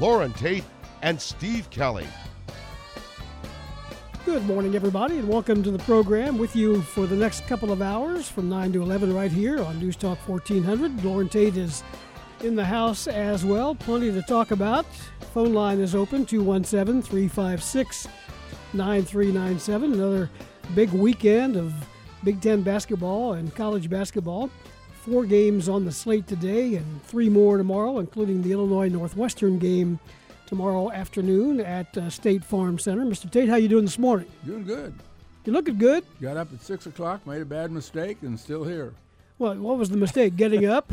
Loren Tate and Steve Kelly. Good morning, everybody, and welcome to the program with you for the next couple of hours from 9 to 11 right here on News Talk 1400. Loren Tate is in the house as well. Plenty to talk about. Phone line is open 217 356 9397. Another big weekend of Big Ten basketball and college basketball. Four games on the slate today and three more tomorrow, including the Illinois Northwestern game tomorrow afternoon at uh, State Farm Center. Mr. Tate, how you doing this morning? Doing good. You looking good? Got up at six o'clock, made a bad mistake, and still here. What what was the mistake? Getting up?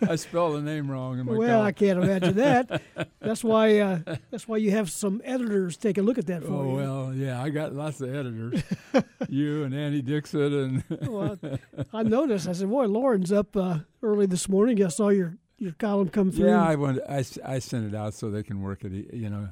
I spelled the name wrong in my well, column. I can't imagine that. That's why uh, that's why you have some editors take a look at that for you. Oh you. well, yeah, I got lots of editors. you and Annie Dixon and Well, I noticed. I said, "Boy, Loren's up uh, early this morning. I saw your your column come through." yeah, I went. I, I sent it out so they can work it. You know,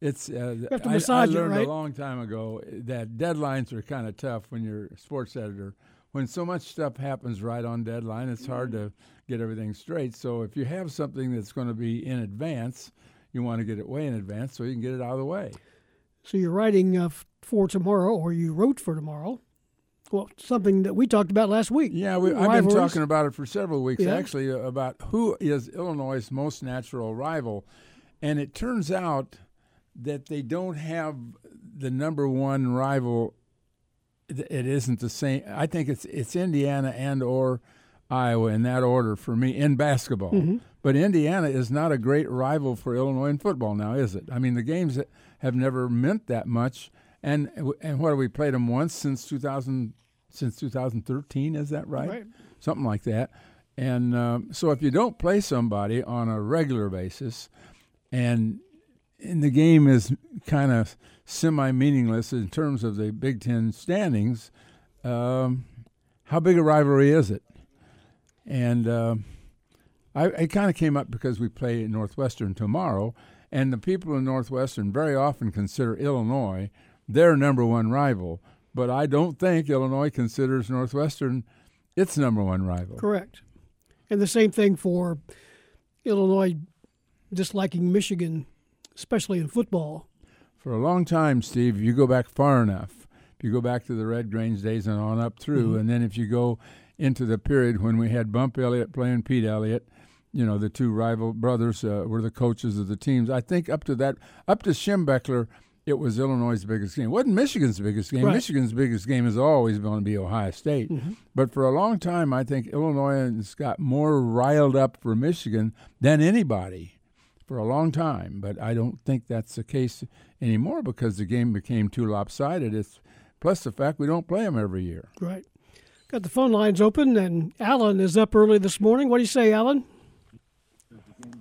it's. Uh, have to I, I massage it, learned right? a long time ago that deadlines are kind of tough when you're a sports editor. When so much stuff happens right on deadline, it's hard to get everything straight. So if you have something that's going to be in advance, you want to get it way in advance so you can get it out of the way. So you're writing uh, for tomorrow, or you wrote for tomorrow. Well, something that we talked about last week. Yeah, we, I've been talking about it for several weeks Yeah. actually uh, about who is Illinois' most natural rival, and it turns out that they don't have the number one rival. It isn't the same. I think it's it's Indiana and or Iowa in that order for me in basketball. Mm-hmm. But Indiana is not a great rival for Illinois in football now, is it? I mean, the games have never meant that much. And and what have we played them once since 2000 since 2013? Is that right? Right. Something like that. And um, so if you don't play somebody on a regular basis, and and the game is kind of semi meaningless in terms of the Big Ten standings, um, how big a rivalry is it? And um I, it kind of came up because we play Northwestern tomorrow, and the people in Northwestern very often consider Illinois their number one rival. But I don't think Illinois considers Northwestern its number one rival. Correct. And the same thing for Illinois disliking Michigan, especially in football. For a long time, Steve, you go back far enough. If you go back to the Red Grange days and on up through, and then if you go into the period when we had Bump Elliott playing Pete Elliott, you know, the two rival brothers uh, were the coaches of the teams. I think up to that, up to Schembechler, it was Illinois' biggest game. It wasn't Michigan's biggest game. Right. Michigan's biggest game is always going to be Ohio State. But for a long time, I think Illinois has got more riled up for Michigan than anybody for a long time, but I don't think that's the case anymore because the game became too lopsided. It's plus the fact we don't play them every year. Right. Got the phone lines open, and Alan is up early this morning. What do you say, Alan?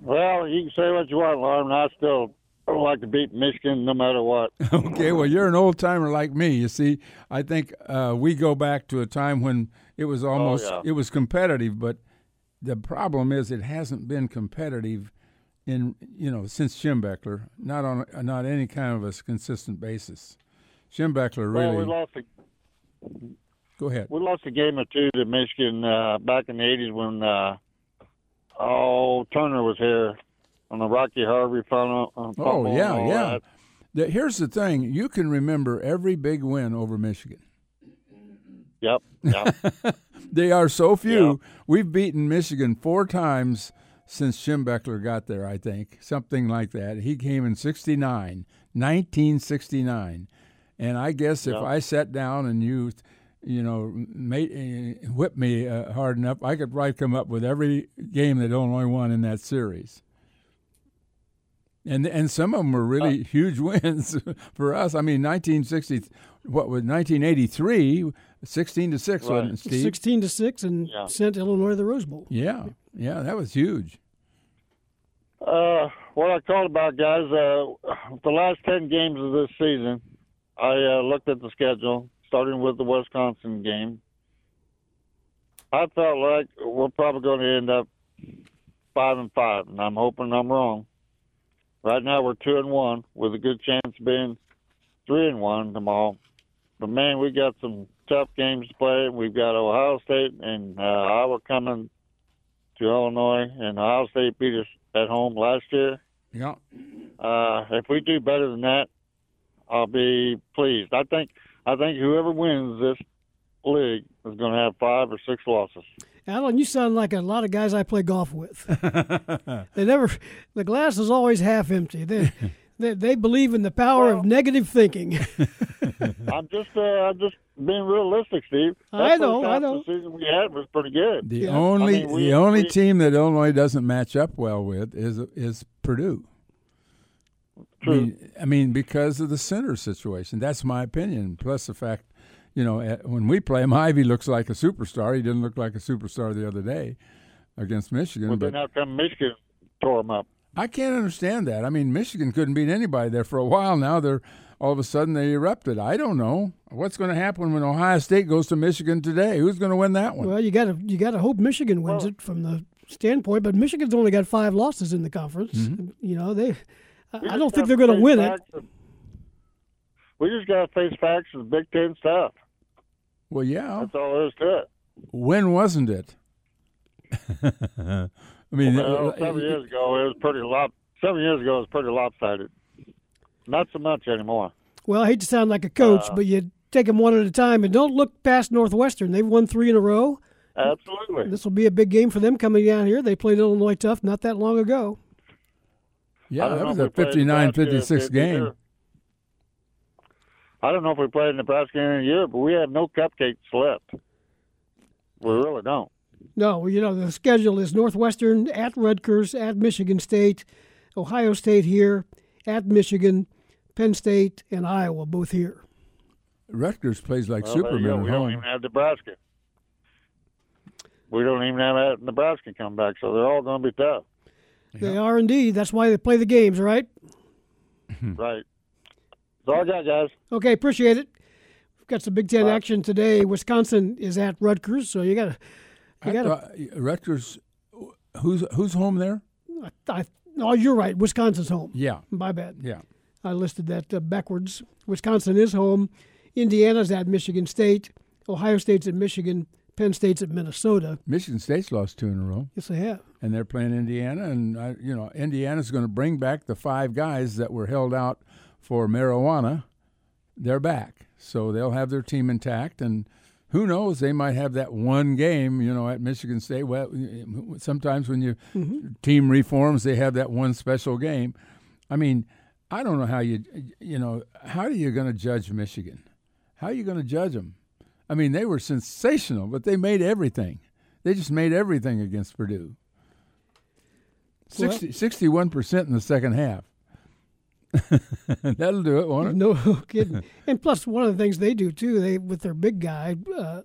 Well, you can say what you want, Loren. I still like to beat Michigan no matter what. okay, well you're an old timer like me. You see, I think uh, we go back to a time when it was almost yeah. it was competitive, but the problem is it hasn't been competitive in you know since Schembechler, not on not any kind of a consistent basis. Schembechler Well, we really. lost a, go ahead. we lost a game or two to Michigan uh, back in the '80s when uh, oh Turner was here on the Rocky Harvey funnel. Oh yeah, yeah. that. Here's the thing: you can remember every big win over Michigan. Yep. Yep. They are so few. We've beaten Michigan four times since Schembechler got there. I think something like that. He came in '69, 1969, and I guess if I sat down and you, you know, made, uh, whipped me uh, hard enough, I could probably come up with every game that Illinois won in that series. And and some of them were really huge wins for us. I mean, 1960, what was 1983, 16 to six, wasn't it, Steve? Sixteen to six, and Yeah. sent Illinois to the Rose Bowl. Yeah, yeah, that was huge. Uh, what I called about, guys, uh, the last 10 games of this season, I uh, looked at the schedule, starting with the Wisconsin game. I felt like we're probably going to end up five and five, and I'm hoping I'm wrong. Right now, we're two and one, with a good chance being three and one tomorrow. But man, we got some tough games to play. We've got Ohio State and uh, Iowa coming to Illinois, and Ohio State beat us at home last year. Yeah. Uh, if we do better than that, I'll be pleased. I think I think whoever wins this league is going to have five or six losses. Alan, you sound like a lot of guys I play golf with. they never, the glass is always half empty. They, they, they believe in the power Well- of negative thinking. I'm just uh, I'm just being realistic, Steve. I know, I know. The season we had was pretty good. The Yeah. only I mean, we- the only we- team that Illinois doesn't match up well with is is Purdue. I True. mean, I mean, because of the center situation. That's my opinion. Plus the fact, you know, when we play him, Ivey looks like a superstar. He didn't look like a superstar the other day against Michigan. Well, but then how come Michigan tore them up? I can't understand that. I mean, Michigan couldn't beat anybody there for a while. Now they're all of a sudden they erupted. I don't know what's going to happen when Ohio State goes to Michigan today. Who's going to win that one? well, you got to you got to hope Michigan wins Well- it from the standpoint, but Michigan's only got five losses in the conference. Mm-hmm. You know they. I, We I don't think they're going to win it. facts and- We just got to face facts of Big Ten stuff. well, yeah. That's all there is to it. When wasn't it? I mean, Well, uh, seven years ago, it was pretty lop. Seven years ago, it was pretty lopsided. Not so much anymore. Well, I hate to sound like a coach, Uh, but you take them one at a time and don't look past Northwestern. They've won three in a row. Absolutely. This will be a big game for them coming down here. They played Illinois tough not that long ago. Yeah, don't that was a we played 59 Nebraska 56 if game. I don't know if we played Nebraska in a year, but we have no cupcakes left. We really don't. No, you know, the schedule is Northwestern at Rutgers, at Michigan State, Ohio State here, at Michigan, Penn State, and Iowa both here. Rutgers plays like Well, there Superman We don't even have Nebraska. We don't even have that Nebraska come back, so they're all going to be tough. They are indeed. That's why they play the games, right? Right. That's all I got, guys. Okay, appreciate it. We've got some Big Ten All right. action today. Wisconsin is at Rutgers, so you got to. I You got thought- Rutgers, who's who's home there? I, oh, you're right. Wisconsin's home. Yeah, My bad. yeah. I listed that uh, backwards. Wisconsin is home. Indiana's at Michigan State. Ohio State's at Michigan. Penn State's at Minnesota. Michigan State's lost two in a row, Yes, they have. and they're playing Indiana. And I, you know, Indiana's going to bring back the five guys that were held out for marijuana. They're back, so they'll have their team intact. And who knows? They might have that one game, you know, at Michigan State. Well, sometimes when you mm-hmm. team reforms, they have that one special game. I mean, I don't know how you, you know, how are you going to judge Michigan? How are you going to judge them? I mean, they were sensational, but they made everything. They just made everything against Purdue. 60, 61% in the second half. That'll do it, won't it? No kidding. and plus, one of the things they do too, they with their big guy uh,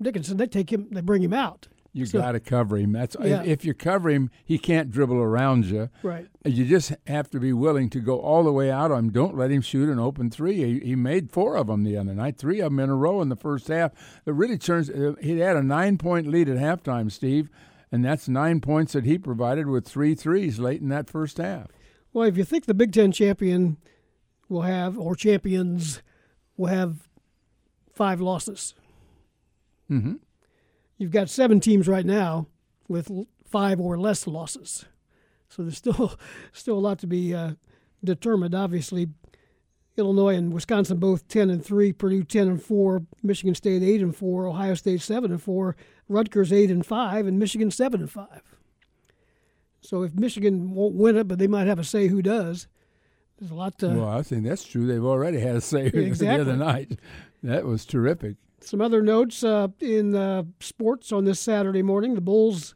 Dickinson, they take him, they bring him out. You So- got to cover him. That's Yeah. if, you cover him, he can't dribble around you. Right. You just have to be willing to go all the way out on him. Don't let him shoot an open three. He, he made four of them the other night, three of them in a row in the first half. It really turns. Uh, he had a nine point lead at halftime, Steve, and that's nine points that he provided with three threes late in that first half. Well, if you think the Big Ten champion will have, or champions will have five losses, Mm-hmm. you've got seven teams right now with five or less losses. So there's still still a lot to be uh, determined. Obviously, Illinois and Wisconsin both ten and three, Purdue ten and four, Michigan State eight and four, Ohio State seven and four, Rutgers eight and five, and Michigan seven and five. So if Michigan won't win it, but they might have a say who does. There's a lot to. well, I think that's true. They've already had a say exactly. the other night. That was terrific. Some other notes uh, in uh, sports on this Saturday morning: the Bulls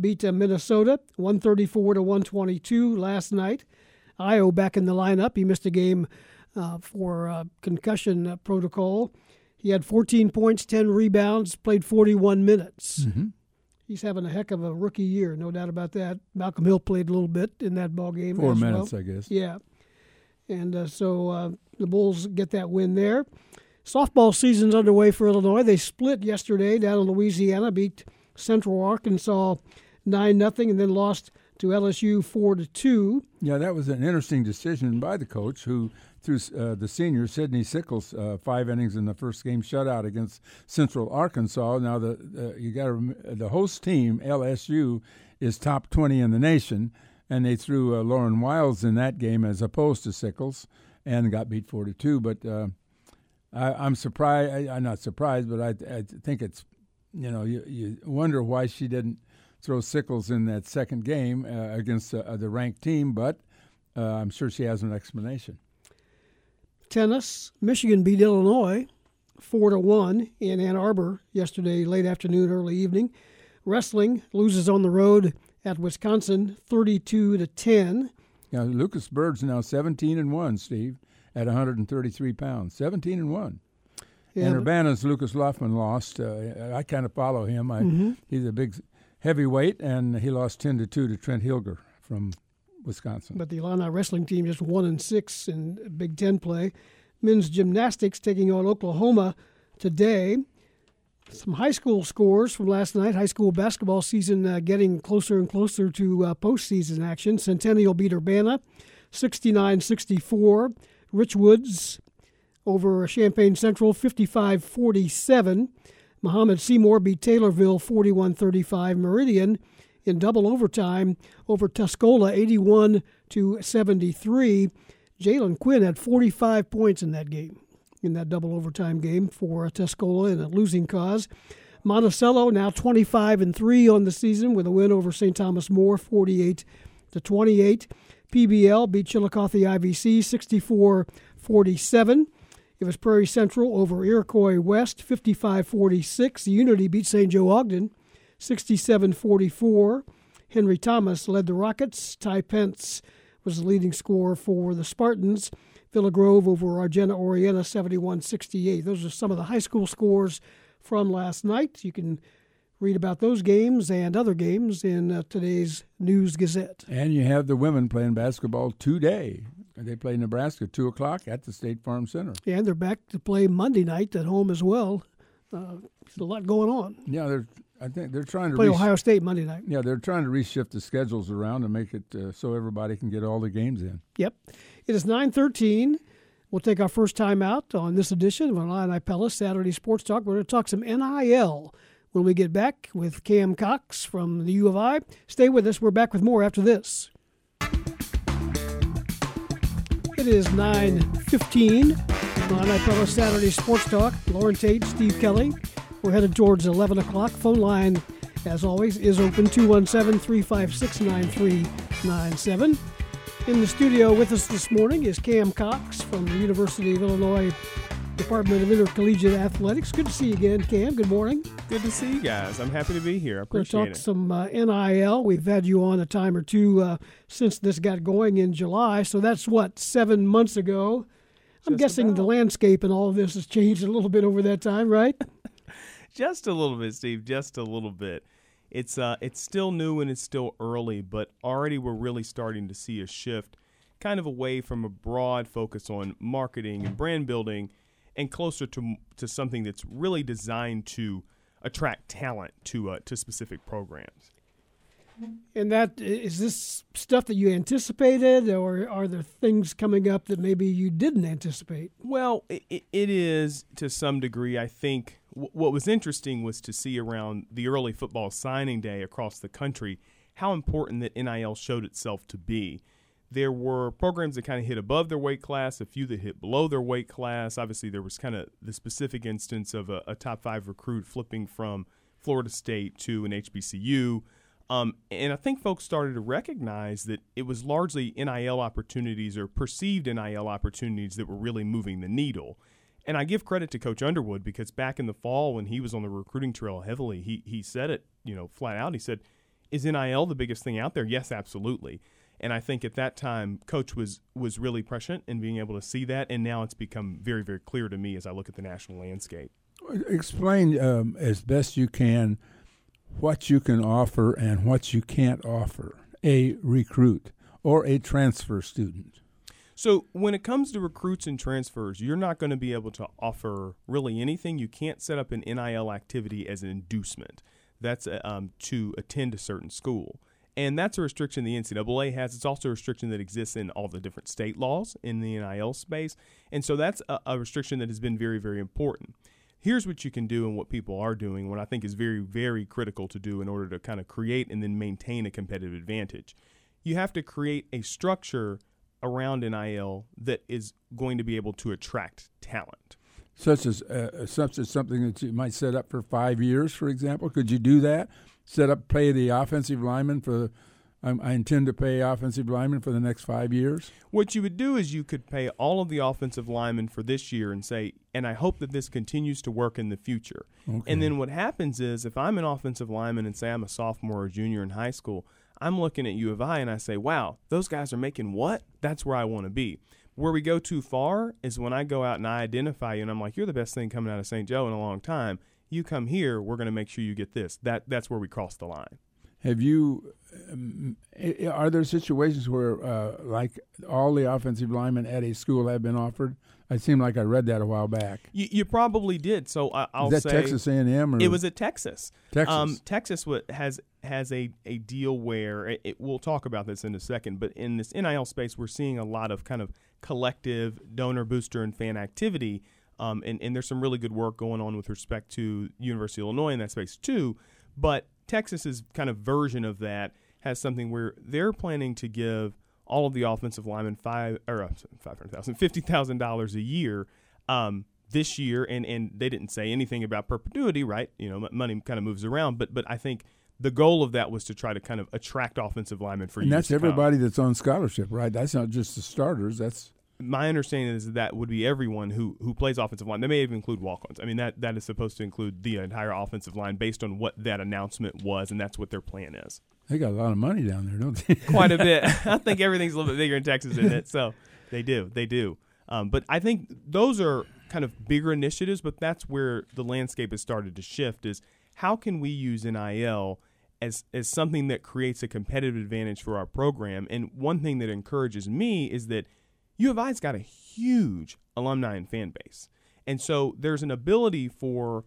beat uh, Minnesota 134 to 122 last night. Ayo back in the lineup. He missed a game uh, for uh, concussion uh, protocol. He had 14 points, 10 rebounds, played 41 minutes. Mm-hmm. He's having a heck of a rookie year, no doubt about that. Malcolm Hill played a little bit in that ball game. Four minutes, well. I guess. Yeah, and uh, so uh, the Bulls get that win there. Softball season's underway for Illinois. They split yesterday down in Louisiana, beat Central Arkansas nine nothing, and then lost to LSU four to two. Yeah, that was an interesting decision by the coach who threw uh, the senior Sidney Sickles uh, five innings in the first game shutout against Central Arkansas. Now the you got the host team LSU is top twenty in the nation, and they threw uh, Lauren Wiles in that game as opposed to Sickles, and got beat four to two. But uh, I, am surprised. I, am not surprised, but I, I think it's you know you, you wonder why she didn't throw Sickles in that second game uh, against uh, the ranked team, but uh, I'm sure she has an explanation. Tennis: Michigan beat Illinois four to one in Ann Arbor yesterday, late afternoon, early evening. Wrestling loses on the road at Wisconsin, 32 to 10. Yeah, Lucas Byrd's now 17 and one, Steve, at 133 pounds. 17 and one. Yeah, and Urbana's Lucas Luffman lost. Uh, I kind of follow him. I, mm-hmm. He's a big heavyweight, and he lost 10 to 2 to Trent Hilger from Wisconsin. But the Illini wrestling team just 1 and 6 in Big Ten play. Men's gymnastics taking on Oklahoma today. Some high school scores from last night. High school basketball season uh, getting closer and closer to uh, postseason action. Centennial beat Urbana 69 64. Richwoods over Champaign Central 55 47. Mahomet Seymour beat Taylorville 41 35. Meridian in double overtime over Tuscola 81 to 73. Jalen Quinn had 45 points in that game, in that double overtime game for Tuscola in a losing cause. Monticello now 25 and 3 on the season with a win over St. Thomas More 48 to 28. PBL beat Chillicothe IVC 64 47. It was Prairie Central over Iroquois West, 55-46. Unity beat St. Joe Ogden, 67-44. Henry Thomas led the Rockets. Ty Pence was the leading scorer for the Spartans. Villa Grove over Argenta Oreana, 71-68. Those are some of the high school scores from last night. You can read about those games and other games in uh, today's News Gazette. And you have the women playing basketball today. They play Nebraska two o'clock at the State Farm Center. Yeah, and they're back to play Monday night at home as well. Uh, there's a lot going on. Yeah, they're. I think they're trying to play Ohio State Monday night. Yeah, they're trying to reshift the schedules around and make it uh, so everybody can get all the games in. Yep, it is nine thirteen. We'll take our first time out on this edition of Illini Pella Saturday Sports Talk. We're going to talk some NIL when we get back with Kam Cox from the U of I. Stay with us. We're back with more after this. It is 9.15 on iPella Saturday Sports Talk. Loren Tate, Steve Kelly. We're headed towards 11 o'clock. Phone line, as always, is open 217 356 9397. In the studio with us this morning is Kam Cox from the University of Illinois Department of Intercollegiate Athletics. Good to see you again, Kam. Good morning. Good to see you guys. I'm happy to be here. I appreciate it. We're talk some uh, NIL. We've had you on a time or two uh, since this got going in July. So that's what seven months ago. I'm Just guessing about. the landscape and all of this has changed a little bit over that time, right? Just a little bit, Steve. Just a little bit. It's uh, it's still new and it's still early, but already we're really starting to see a shift, kind of away from a broad focus on marketing and brand building and closer to to something that's really designed to attract talent to uh, to specific programs. And that is this stuff that you anticipated, or are there things coming up that maybe you didn't anticipate? Well, it, it is to some degree. I think what was interesting was to see around the early football signing day across the country how important that NIL showed itself to be. There were programs that kind of hit above their weight class, a few that hit below their weight class. Obviously, there was kind of the specific instance of a, a top five recruit flipping from Florida State to an HBCU. Um, and I think folks started to recognize that it was largely NIL opportunities or perceived NIL opportunities that were really moving the needle. And I give credit to Coach Underwood because back in the fall when he was on the recruiting trail heavily, he he said it, you know, flat out. He said, "Is NIL the biggest thing out there?" Yes, absolutely. And I think at that time, Coach was was really prescient in being able to see that, and now it's become very, very clear to me as I look at the national landscape. Explain um, as best you can what you can offer and what you can't offer a recruit or a transfer student? So, when it comes to recruits and transfers, you're not going to be able to offer really anything. You can't set up an NIL activity as an inducement. That's uh, um, to attend a certain school. And that's a restriction the NCAA has. It's also a restriction that exists in all the different state laws in the NIL space. And so that's a, a restriction that has been very, very important here's what you can do and what people are doing, what I think is very, very critical to do in order to kind of create and then maintain a competitive advantage. You have to create a structure around NIL that is going to be able to attract talent. Such as, uh, such as something that you might set up for five years, for example. Could you do that? Set up, pay the offensive lineman for I intend to pay offensive linemen for the next five years. What you would do is you could pay all of the offensive linemen for this year and say, and I hope that this continues to work in the future. Okay. And then what happens is if I'm an offensive lineman and say I'm a sophomore or junior in high school, I'm looking at U of I and I say, wow, those guys are making what? That's where I want to be. Where we go too far is when I go out and I identify you and I'm like, you're the best thing coming out of St. Joe in a long time. You come here, we're going to make sure you get this. That that's where we cross the line. Have you? Um, are there situations where, uh, like, all the offensive linemen at a school have been offered? It seemed like I read that a while back. You, you probably did. So I, will Is that say Texas A and M, or it was at Texas. Texas. Um, Texas has has a, a deal where it, it, we'll talk about this in a second. But in this NIL space, we're seeing a lot of kind of collective donor, booster, and fan activity. Um, and, and there's some really good work going on with respect to University of Illinois in that space too. But Texas's kind of version of that has something where they're planning to give all of the offensive linemen five or uh, five hundred thousand, fifty thousand dollars a year um, this year, and and they didn't say anything about perpetuity, right? You know, money kind of moves around, but but I think the goal of that was to try to kind of attract offensive linemen for you. and that's everybody that's on scholarship, right? That's not just the starters. That's my understanding is that, that would be everyone who who plays offensive line. They may even include walk-ons. I mean that that is supposed to include the entire offensive line based on what that announcement was, and that's what their plan is. They got a lot of money down there, don't they? Quite a bit. I think everything's a little bit bigger in Texas, isn't it? So they do, they do. Um, but I think those are kind of bigger initiatives. But that's where the landscape has started to shift. Is how can we use NIL as as something that creates a competitive advantage for our program? And one thing that encourages me is that U of I's got a huge alumni and fan base. And so there's an ability for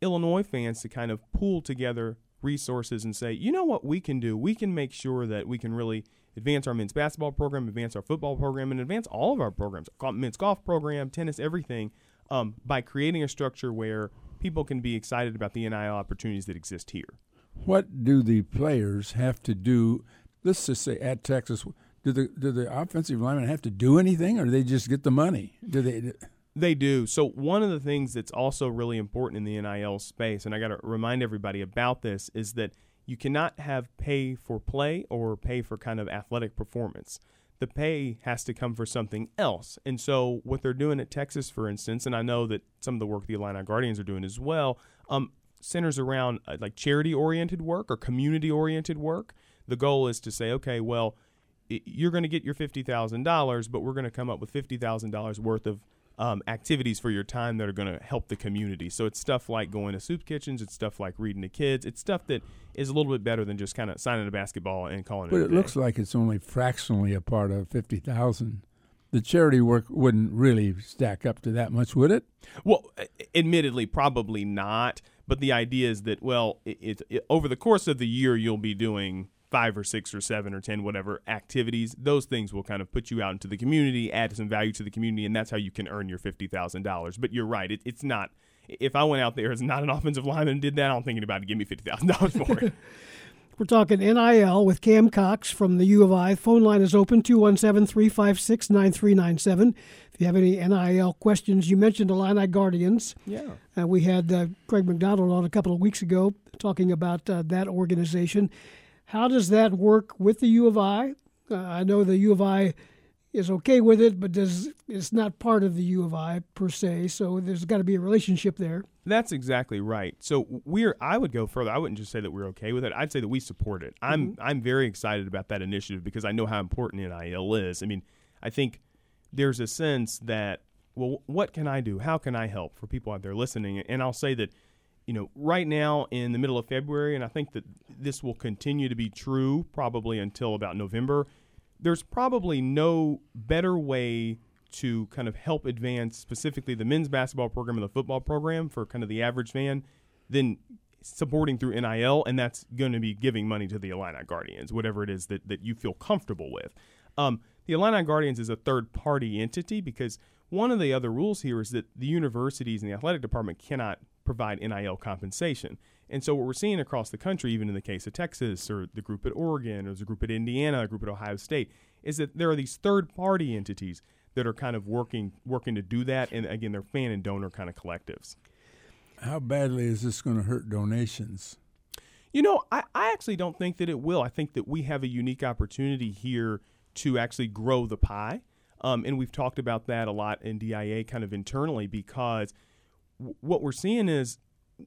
Illinois fans to kind of pool together resources and say, you know what we can do? We can make sure that we can really advance our men's basketball program, advance our football program, and advance all of our programs, men's golf program, tennis, everything, um, by creating a structure where people can be excited about the NIL opportunities that exist here. What do the players have to do? Let's just say at Texas do the do the offensive linemen have to do anything, or do they just get the money? Do they? They do. So one of the things that's also really important in the NIL space, and I got to remind everybody about this, is that you cannot have pay for play or pay for kind of athletic performance. The pay has to come for something else. And so what they're doing at Texas, for instance, and I know that some of the work the Illini Guardians are doing as well, um, centers around uh, like charity oriented work or community oriented work. The goal is to say, okay, well you're going to get your fifty thousand dollars, but we're going to come up with fifty thousand dollars worth of um, activities for your time that are going to help the community. So it's stuff like going to soup kitchens. It's stuff like reading to kids. It's stuff that is a little bit better than just kind of signing a basketball and calling but it. But it looks like it's only fractionally a part of fifty thousand. The charity work wouldn't really stack up to that much, would it? Well, admittedly, probably not. But the idea is that well, it, it, over the course of the year, you'll be doing five or six or seven or ten whatever activities. Those things will kind of put you out into the community add some value to the community and that's how you can earn your $50000 but you're right it, it's not if i went out there as not an offensive lineman and did that i'm thinking about it give me $50000 for it We're talking NIL with Kam Cox from the U of I. Phone line is open 217 356 9397. If you have any NIL questions, you mentioned Illini Guardians. Yeah. Uh, we had uh, Craig McDonald on a couple of weeks ago talking about uh, that organization. How does that work with the U of I? Uh, I know the U of I is okay with it, but does it's not part of the U of I per se. So there's got to be a relationship there. That's exactly right. So we're I would go further. I wouldn't just say that we're okay with it. I'd say that we support it. I'm mm-hmm. I'm very excited about that initiative because I know how important NIL is. I mean, I think there's a sense that well, what can I do? How can I help for people out there listening? And I'll say that you know, right now in the middle of February, and I think that this will continue to be true probably until about November. There's probably no better way to kind of help advance specifically the men's basketball program and the football program for kind of the average fan than supporting through NIL, and that's going to be giving money to the Illini Guardians, whatever it is that, that you feel comfortable with. Um, the Illini Guardians is a third party entity because one of the other rules here is that the universities and the athletic department cannot provide NIL compensation. And so, what we're seeing across the country, even in the case of Texas or the group at Oregon or the group at Indiana, the group at Ohio State, is that there are these third party entities that are kind of working working to do that. And again, they're fan and donor kind of collectives. How badly is this going to hurt donations? You know, I, I actually don't think that it will. I think that we have a unique opportunity here to actually grow the pie. Um, and we've talked about that a lot in DIA kind of internally because w- what we're seeing is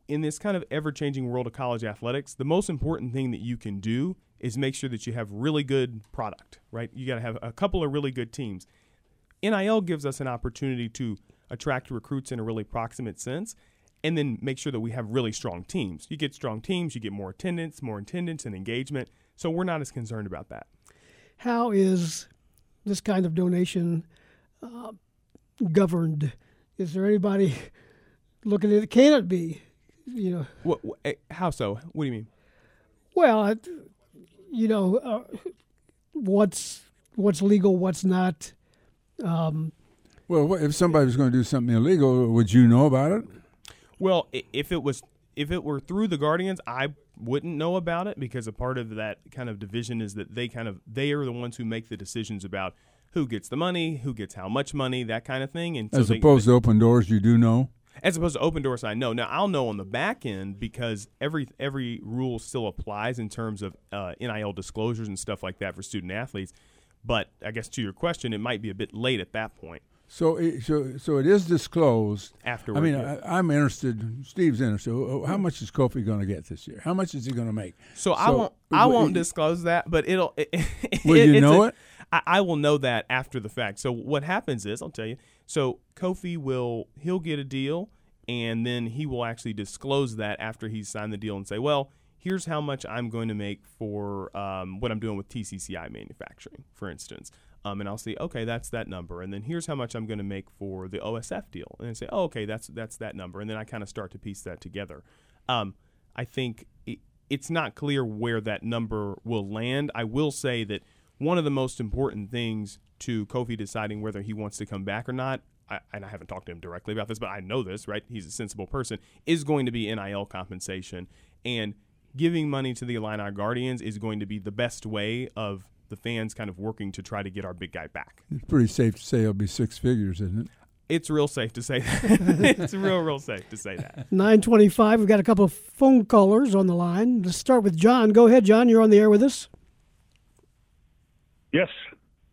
in this kind of ever changing world of college athletics, the most important thing that you can do is make sure that you have really good product, right? You got to have a couple of really good teams. NIL gives us an opportunity to attract recruits in a really proximate sense and then make sure that we have really strong teams. You get strong teams, you get more attendance, more attendance and engagement. So we're not as concerned about that. How is this kind of donation uh, governed? Is there anybody looking at it? Can it be? You know, what, what, eh, how so? What do you mean? Well, you know, uh, what's what's legal, what's not. Um, well, if somebody was going to do something illegal, would you know about it? Well, if it was if it were through the Guardians, I wouldn't know about it because a part of that kind of division is that they kind of they are the ones who make the decisions about who gets the money, who gets how much money, that kind of thing. And as so opposed they, to open doors, you do know. As opposed to open doors, I know. Now I'll know on the back end because every every rule still applies in terms of uh, NIL disclosures and stuff like that for student athletes. But I guess to your question, it might be a bit late at that point. So, it, so, so it is disclosed. After I mean, I, am interested. Steve's interested. How much is Kofi going to get this year? How much is he going to make? So, so, I won't. I won't disclose that, but it'll. It, will it, you know a, it? I, I will know that after the fact. So what happens is, I'll tell you. So Kofi will he'll get a deal, and then he will actually disclose that after he's signed the deal and say, well, here's how much I'm going to make for um, what I'm doing with TCCI manufacturing, for instance. Um, and I'll see, okay, that's that number, and then here's how much I'm going to make for the OSF deal, and then say, oh, okay, that's that's that number, and then I kind of start to piece that together. Um, I think it, it's not clear where that number will land. I will say that one of the most important things to Kofi deciding whether he wants to come back or not, I, and I haven't talked to him directly about this, but I know this, right? He's a sensible person, is going to be NIL compensation. And giving money to the Illini Guardians is going to be the best way of the fans kind of working to try to get our big guy back. It's pretty safe to say it'll be six figures, isn't it? It's real safe to say that. it's real, real safe to say that. 925. We've got a couple of phone callers on the line. Let's start with John. Go ahead, John. You're on the air with us. Yes.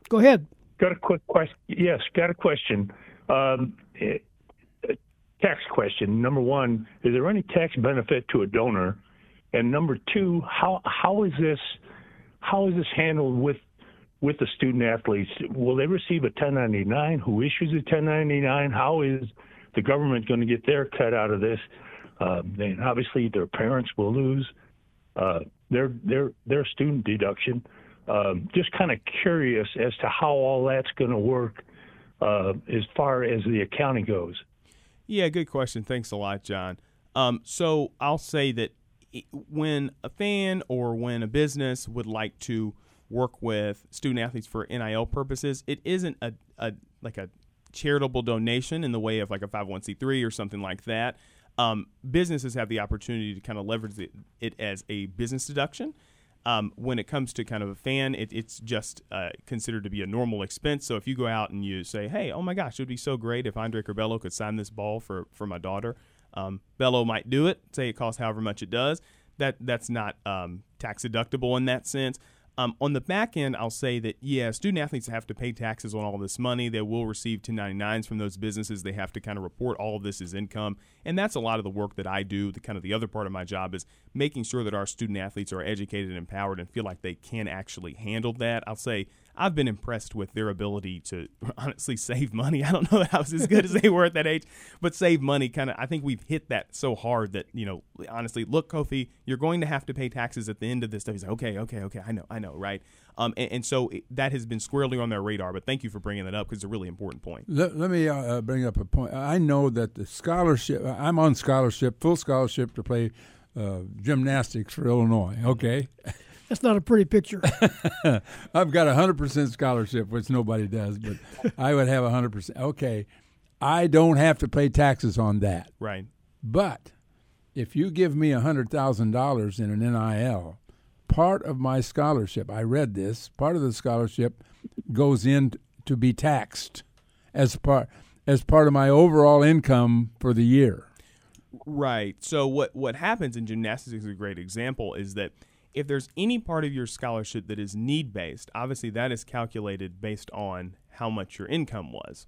Go ahead. Got a quick question. Yes, got a question. Um, eh, tax question. Number one, is there any tax benefit to a donor? And number two, how how is this how is this handled with with the student athletes? Will they receive a 1099? Who issues a 1099? How is the government going to get their cut out of this? Uh, then obviously their parents will lose uh, their their their student deduction. Um, just kind of curious as to how all that's going to work uh, as far as the accounting goes. Yeah, good question. Thanks a lot, John. Um, so I'll say that when a fan or when a business would like to work with student athletes for NIL purposes, it isn't a, a like a charitable donation in the way of like a 501c3 or something like that. Um, businesses have the opportunity to kind of leverage it, it as a business deduction. Um, when it comes to kind of a fan, it, it's just uh, considered to be a normal expense. So if you go out and you say, "Hey, oh my gosh, it would be so great if Andre Curbelo could sign this ball for for my daughter," um, Bello might do it. Say it costs however much it does. That that's not um, tax deductible in that sense. Um, on the back end, I'll say that yeah, student athletes have to pay taxes on all this money. They will receive 1099s from those businesses. They have to kind of report all of this as income, and that's a lot of the work that I do. The kind of the other part of my job is making sure that our student athletes are educated and empowered and feel like they can actually handle that. I'll say I've been impressed with their ability to honestly save money. I don't know that I was as good as they were at that age, but save money kind of I think we've hit that so hard that, you know, honestly, look, Kofi, you're going to have to pay taxes at the end of this stuff. He's like, okay, okay, okay, I know, I know, right? Um, and, and so it, that has been squarely on their radar, but thank you for bringing that up because it's a really important point. Let, let me uh, uh, bring up a point. I know that the scholarship, I'm on scholarship, full scholarship to play uh, gymnastics for Illinois, okay? That's not a pretty picture. I've got a 100% scholarship, which nobody does, but I would have a 100%. Okay, I don't have to pay taxes on that. Right. But if you give me a $100,000 in an NIL, part of my scholarship, I read this, part of the scholarship goes in to be taxed as part as part of my overall income for the year. Right. So what what happens in gymnastics is a great example is that if there's any part of your scholarship that is need based, obviously that is calculated based on how much your income was.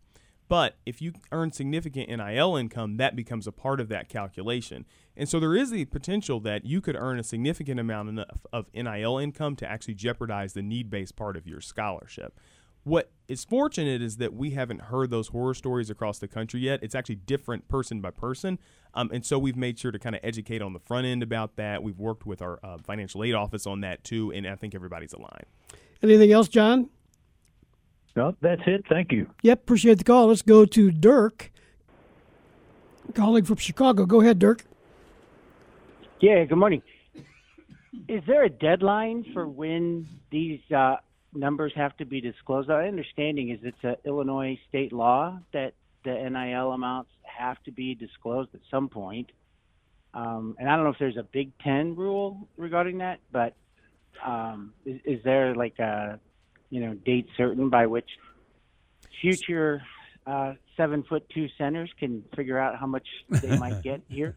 But if you earn significant NIL income, that becomes a part of that calculation. And so there is the potential that you could earn a significant amount of NIL income to actually jeopardize the need based part of your scholarship. What is fortunate is that we haven't heard those horror stories across the country yet. It's actually different person by person. Um, and so we've made sure to kind of educate on the front end about that. We've worked with our uh, financial aid office on that too. And I think everybody's aligned. Anything else, John? No, that's it. Thank you. Yep, appreciate the call. Let's go to Dirk, calling from Chicago. Go ahead, Dirk. Yeah, good morning. Is there a deadline for when these uh, numbers have to be disclosed. Our understanding is it's an Illinois state law that the NIL amounts have to be disclosed at some point. Um, and I don't know if there's a Big Ten rule regarding that, but um, is, is there like a you know date certain by which future uh, seven foot two centers can figure out how much they might get here?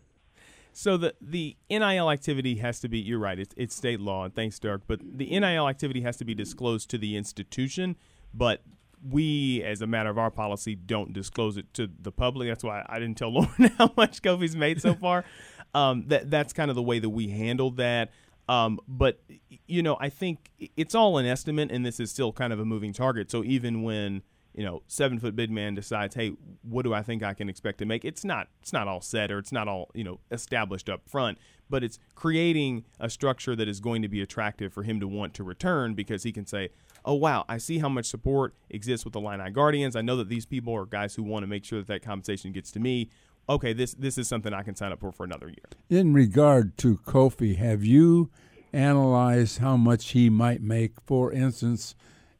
So the the NIL activity has to be. You're right. It's, it's state law, and thanks, Dirk. But the NIL activity has to be disclosed to the institution. But we, as a matter of our policy, don't disclose it to the public. That's why I didn't tell Loren how much Kofi's made so far. um, that that's kind of the way that we handled that. Um, but you know, I think it's all an estimate, and this is still kind of a moving target. So even when you know, seven foot big man decides, hey, what do I think I can expect to make? It's not it's not all set or it's not all you know established up front, but it's creating a structure that is going to be attractive for him to want to return because he can say, oh wow, I see how much support exists with the Illini Guardians. I know that these people are guys who want to make sure that that compensation gets to me. Okay, this this is something I can sign up for for another year. In regard to Kofi, have you analyzed how much he might make, for instance,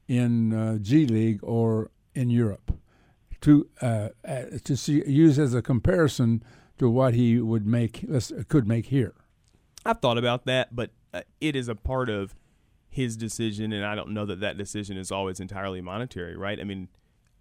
in uh, G League or in Europe to uh, uh, to see use as a comparison to what he would make could make here. I've thought about that, but uh, it is a part of his decision, and I don't know that that decision is always entirely monetary, right? I mean,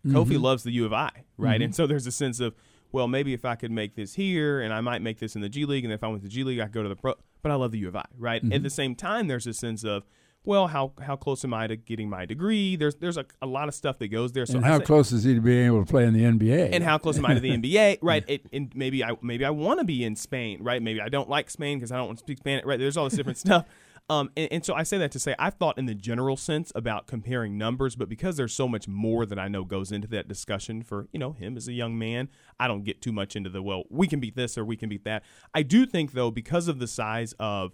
mm-hmm. Kofi loves the U of I, right? Mm-hmm. And so there's a sense of, well, maybe if I could make this here, and I might make this in the G League, and if I went to the G League, I could go to the pro. But I love the U of I, right? Mm-hmm. At the same time, there's a sense of, well, how how close am I to getting my degree? There's there's a, a lot of stuff that goes there. So and how say, close is he to being able to play in the NBA? And how close am I to the NBA? Right. It, and maybe I maybe I want to be in Spain. Right. Maybe I don't like Spain because I don't want to speak Spanish. Right. There's all this different stuff. Um, and, and, so I say that to say I've thought in the general sense about comparing numbers, but because there's so much more that I know goes into that discussion for you know him as a young man, I don't get too much into the well we can beat this or we can beat that. I do think though because of the size of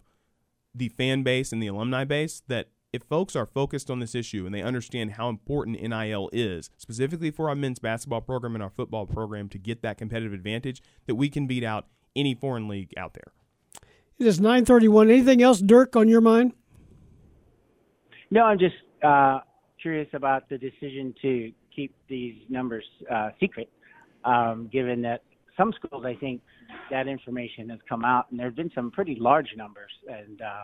the fan base and the alumni base that if folks are focused on this issue and they understand how important NIL is, specifically for our men's basketball program and our football program to get that competitive advantage, that we can beat out any foreign league out there. It is 931. Anything else, Dirk, on your mind? No, I'm just uh, curious about the decision to keep these numbers uh, secret, um, given that some schools, I think, that information has come out, and there have been some pretty large numbers. And uh,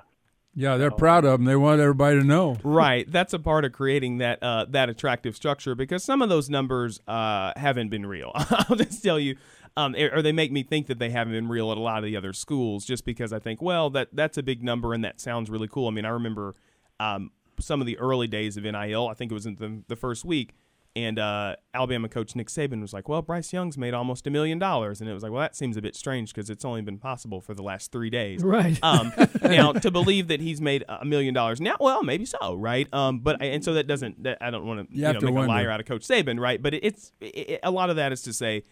yeah, they're proud of them. They want everybody to know. Right. That's a part of creating that uh, that attractive structure because some of those numbers uh, haven't been real. I'll just tell you, um, or they make me think that they haven't been real at a lot of the other schools, just because I think, well, that that's a big number and that sounds really cool. I mean, I remember um, some of the early days of NIL. I think it was in the, the first week. And uh, Alabama coach Nick Saban was like, "Well, Bryce Young's made almost a million dollars," and it was like, "Well, that seems a bit strange because it's only been possible for the last three days." Right. Um, now, to believe that he's made a million dollars now, well, maybe so, right? Um, but and so that doesn't. That, I don't want to you, have know to make wonder. a liar out of Coach Saban, right? But it, it's it, a lot of that is to say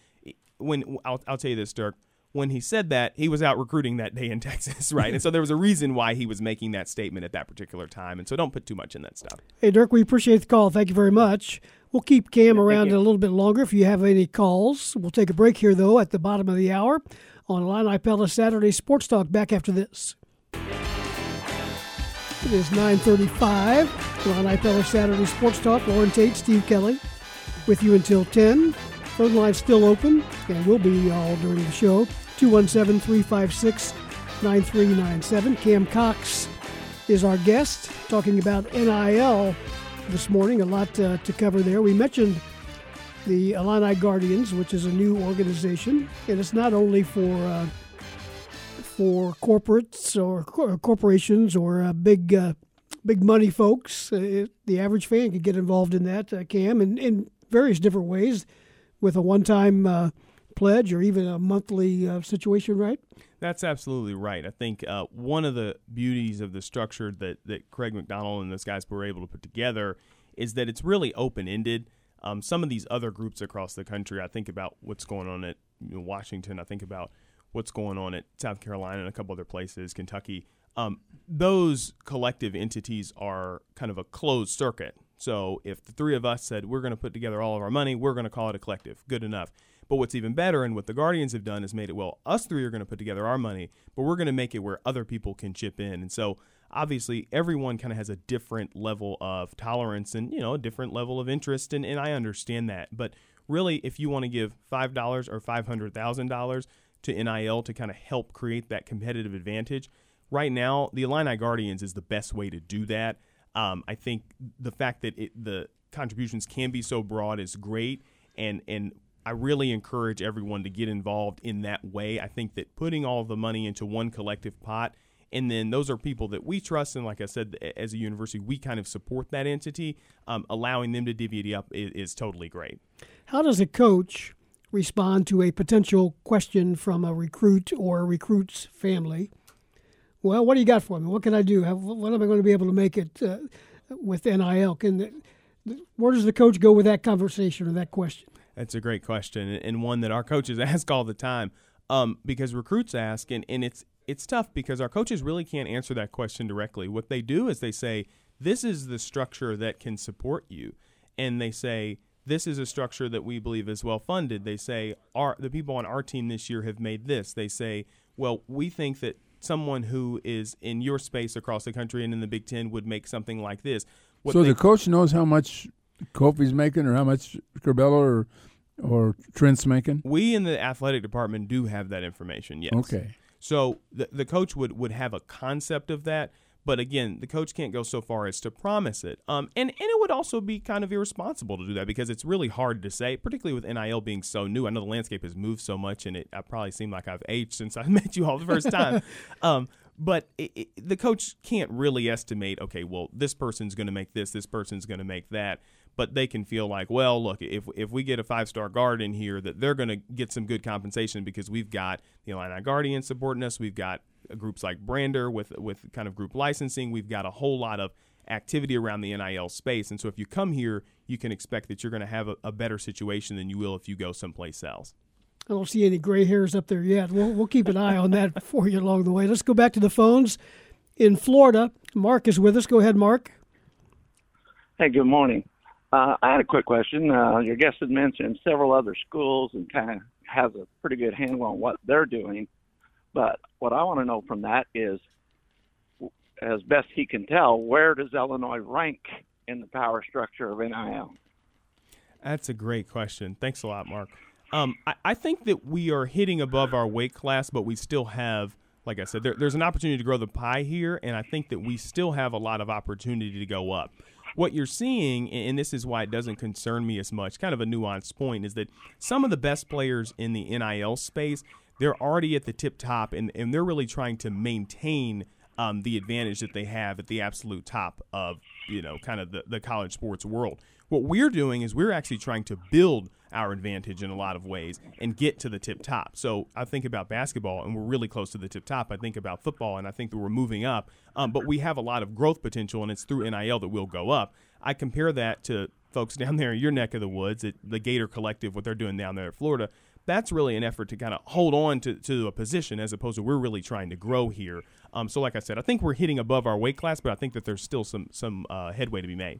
when I'll, I'll tell you this, Dirk. When he said that, he was out recruiting that day in Texas, right? and so there was a reason why he was making that statement at that particular time. And so don't put too much in that stuff. Hey, Dirk, we appreciate the call. Thank you very much. We'll keep Kam around a little bit longer if you have any calls. We'll take a break here, though, at the bottom of the hour on Illini Pella Saturday Sports Talk. Back after this. It is 9.35. Illini Pella Saturday Sports Talk. Loren Tate, Steve Kelly with you until 10. Phone line's still open and we'll be all during the show. 217 356 9397. Kam Cox is our guest talking about NIL this morning. A lot uh, to cover there. We mentioned the Illini Guardians, which is a new organization, and it's not only for uh, for corporates or cor- corporations or uh, big uh, big money folks. Uh, it- the average fan can get involved in that, uh, Kam, in, in various different ways, with a one-time uh, pledge or even a monthly uh, situation, right? That's absolutely right. I think uh, one of the beauties of the structure that, that Craig McDonald and those guys were able to put together is that it's really open ended. Um, some of these other groups across the country, I think about what's going on at you know, Washington, I think about what's going on at South Carolina and a couple other places, Kentucky. Um, those collective entities are kind of a closed circuit. So if the three of us said we're going to put together all of our money, we're going to call it a collective. Good enough. But what's even better, and what the Guardians have done, is made it well. Us three are going to put together our money, but we're going to make it where other people can chip in. And so, obviously, everyone kind of has a different level of tolerance and you know a different level of interest, and, and I understand that. But really, if you want to give five dollars or five hundred thousand dollars to NIL to kind of help create that competitive advantage, right now, the Illini Guardians is the best way to do that. Um, I think the fact that it, the contributions can be so broad is great, and and I really encourage everyone to get involved in that way. I think that putting all the money into one collective pot, and then those are people that we trust, and like I said, as a university, we kind of support that entity. Um, allowing them to divvy it up is, is totally great. How does a coach respond to a potential question from a recruit or a recruit's family? Well, what do you got for me? What can I do? How, what am I going to be able to make it uh, with NIL? Can the, where does the coach go with that conversation or that question? That's a great question, and one that our coaches ask all the time. Um, because recruits ask, and, and it's it's tough because our coaches really can't answer that question directly. What they do is they say, "This is the structure that can support you," and they say, "This is a structure that we believe is well funded." They say, "Our the people on our team this year have made this." They say, "Well, we think that someone who is in your space across the country and in the Big Ten would make something like this." What so they- the coach knows how much Kofi's making or how much Curbelo or or Trent's making. we in the athletic department do have that information. Yes. Okay. So the the coach would would have a concept of that, but again, the coach can't go so far as to promise it. Um, and and it would also be kind of irresponsible to do that because it's really hard to say, particularly with NIL being so new. I know the landscape has moved so much, and it I probably seem like I've aged since I met you all the first time. um, but it, it, the coach can't really estimate. Okay, well, this person's going to make this, this person's going to make that. But they can feel like, well, look, if if we get a five star guard in here, that they're going to get some good compensation because we've got the Illini Guardians supporting us. We've got uh, groups like Brandr with with kind of group licensing. We've got a whole lot of activity around the NIL space, and so if you come here, you can expect that you're going to have a, a better situation than you will if you go someplace else. I don't see any gray hairs up there yet. We'll, we'll keep an eye on that for you along the way. Let's go back to the phones in Florida. Mark is with us. Go ahead, Mark. Hey, good morning. Uh, I had a quick question. Uh, your guest had mentioned several other schools and kind of has a pretty good handle on what they're doing. But what I want to know from that is, as best he can tell, where does Illinois rank in the power structure of NIL? That's a great question. Thanks a lot, Mark. Um, I, I think that we are hitting above our weight class, but we still have, like I said, there, there's an opportunity to grow the pie here, and I think that we still have a lot of opportunity to go up. What you're seeing, and this is why it doesn't concern me as much, kind of a nuanced point, is that some of the best players in the NIL space, they're already at the tip top, and, and they're really trying to maintain um, the advantage that they have at the absolute top of you know kind of the, the college sports world. What we're doing is we're actually trying to build our advantage in a lot of ways and get to the tip top. So I think about basketball, and we're really close to the tip top. I think about football, and I think that we're moving up. Um, but we have a lot of growth potential, and it's through NIL that we'll go up. I compare that to folks down there in your neck of the woods at the Gator Collective, what they're doing down there in Florida. That's really an effort to kind of hold on to, to a position as opposed to we're really trying to grow here. Um, so, like I said, I think we're hitting above our weight class, but I think that there's still some some uh, headway to be made.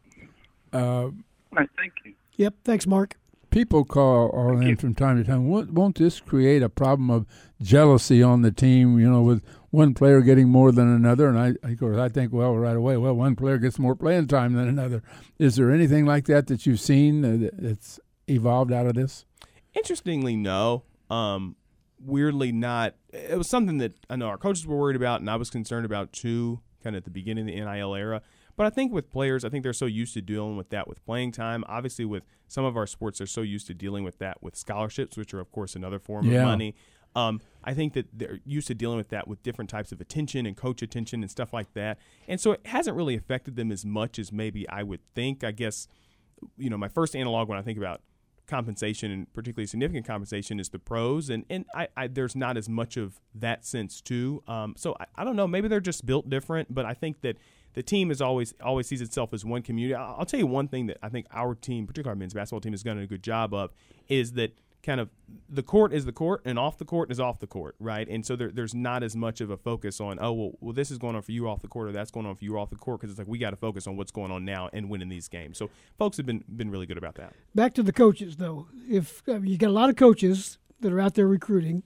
Uh, Right, thank you. Yep. Thanks, Mark. people call all in from time to time. Won't, won't this create a problem of jealousy on the team? You know, with one player getting more than another, and I, of course, I think, well, right away, well, one player gets more playing time than another. Is there anything like that that you've seen that- that's evolved out of this? Interestingly, no. Um, weirdly, not. It was something that I know our coaches were worried about, and I was concerned about too, kind of at the beginning of the NIL era. But I think with players, I think they're so used to dealing with that with playing time. Obviously, with some of our sports, they're so used to dealing with that with scholarships, which are of course another form Yeah. of money. Um, I think that they're used to dealing with that with different types of attention and coach attention and stuff like that. And so it hasn't really affected them as much as maybe I would think. I guess, you know, my first analog when I think about compensation and particularly significant compensation is the pros and and I, I there's not as much of that sense too um, so I, I don't know maybe they're just built different but I think that the team is always always sees itself as one community I'll, tell you one thing that I think our team particularly our men's basketball team has done a good job of is that kind of the court is the court and off the court is off the court, right? And so there, there's not as much of a focus on, oh, well, well, this is going on for you off the court or that's going on for you off the court because it's like we got to focus on what's going on now and winning these games. So folks have been been really good about that. Back to the coaches, though. If I mean, you got a lot of coaches that are out there recruiting,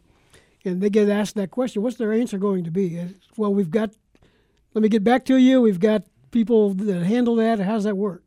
and they get asked that question, what's their answer going to be? Well, we've got. Let me get back to you. We've got people that handle that. How does that work?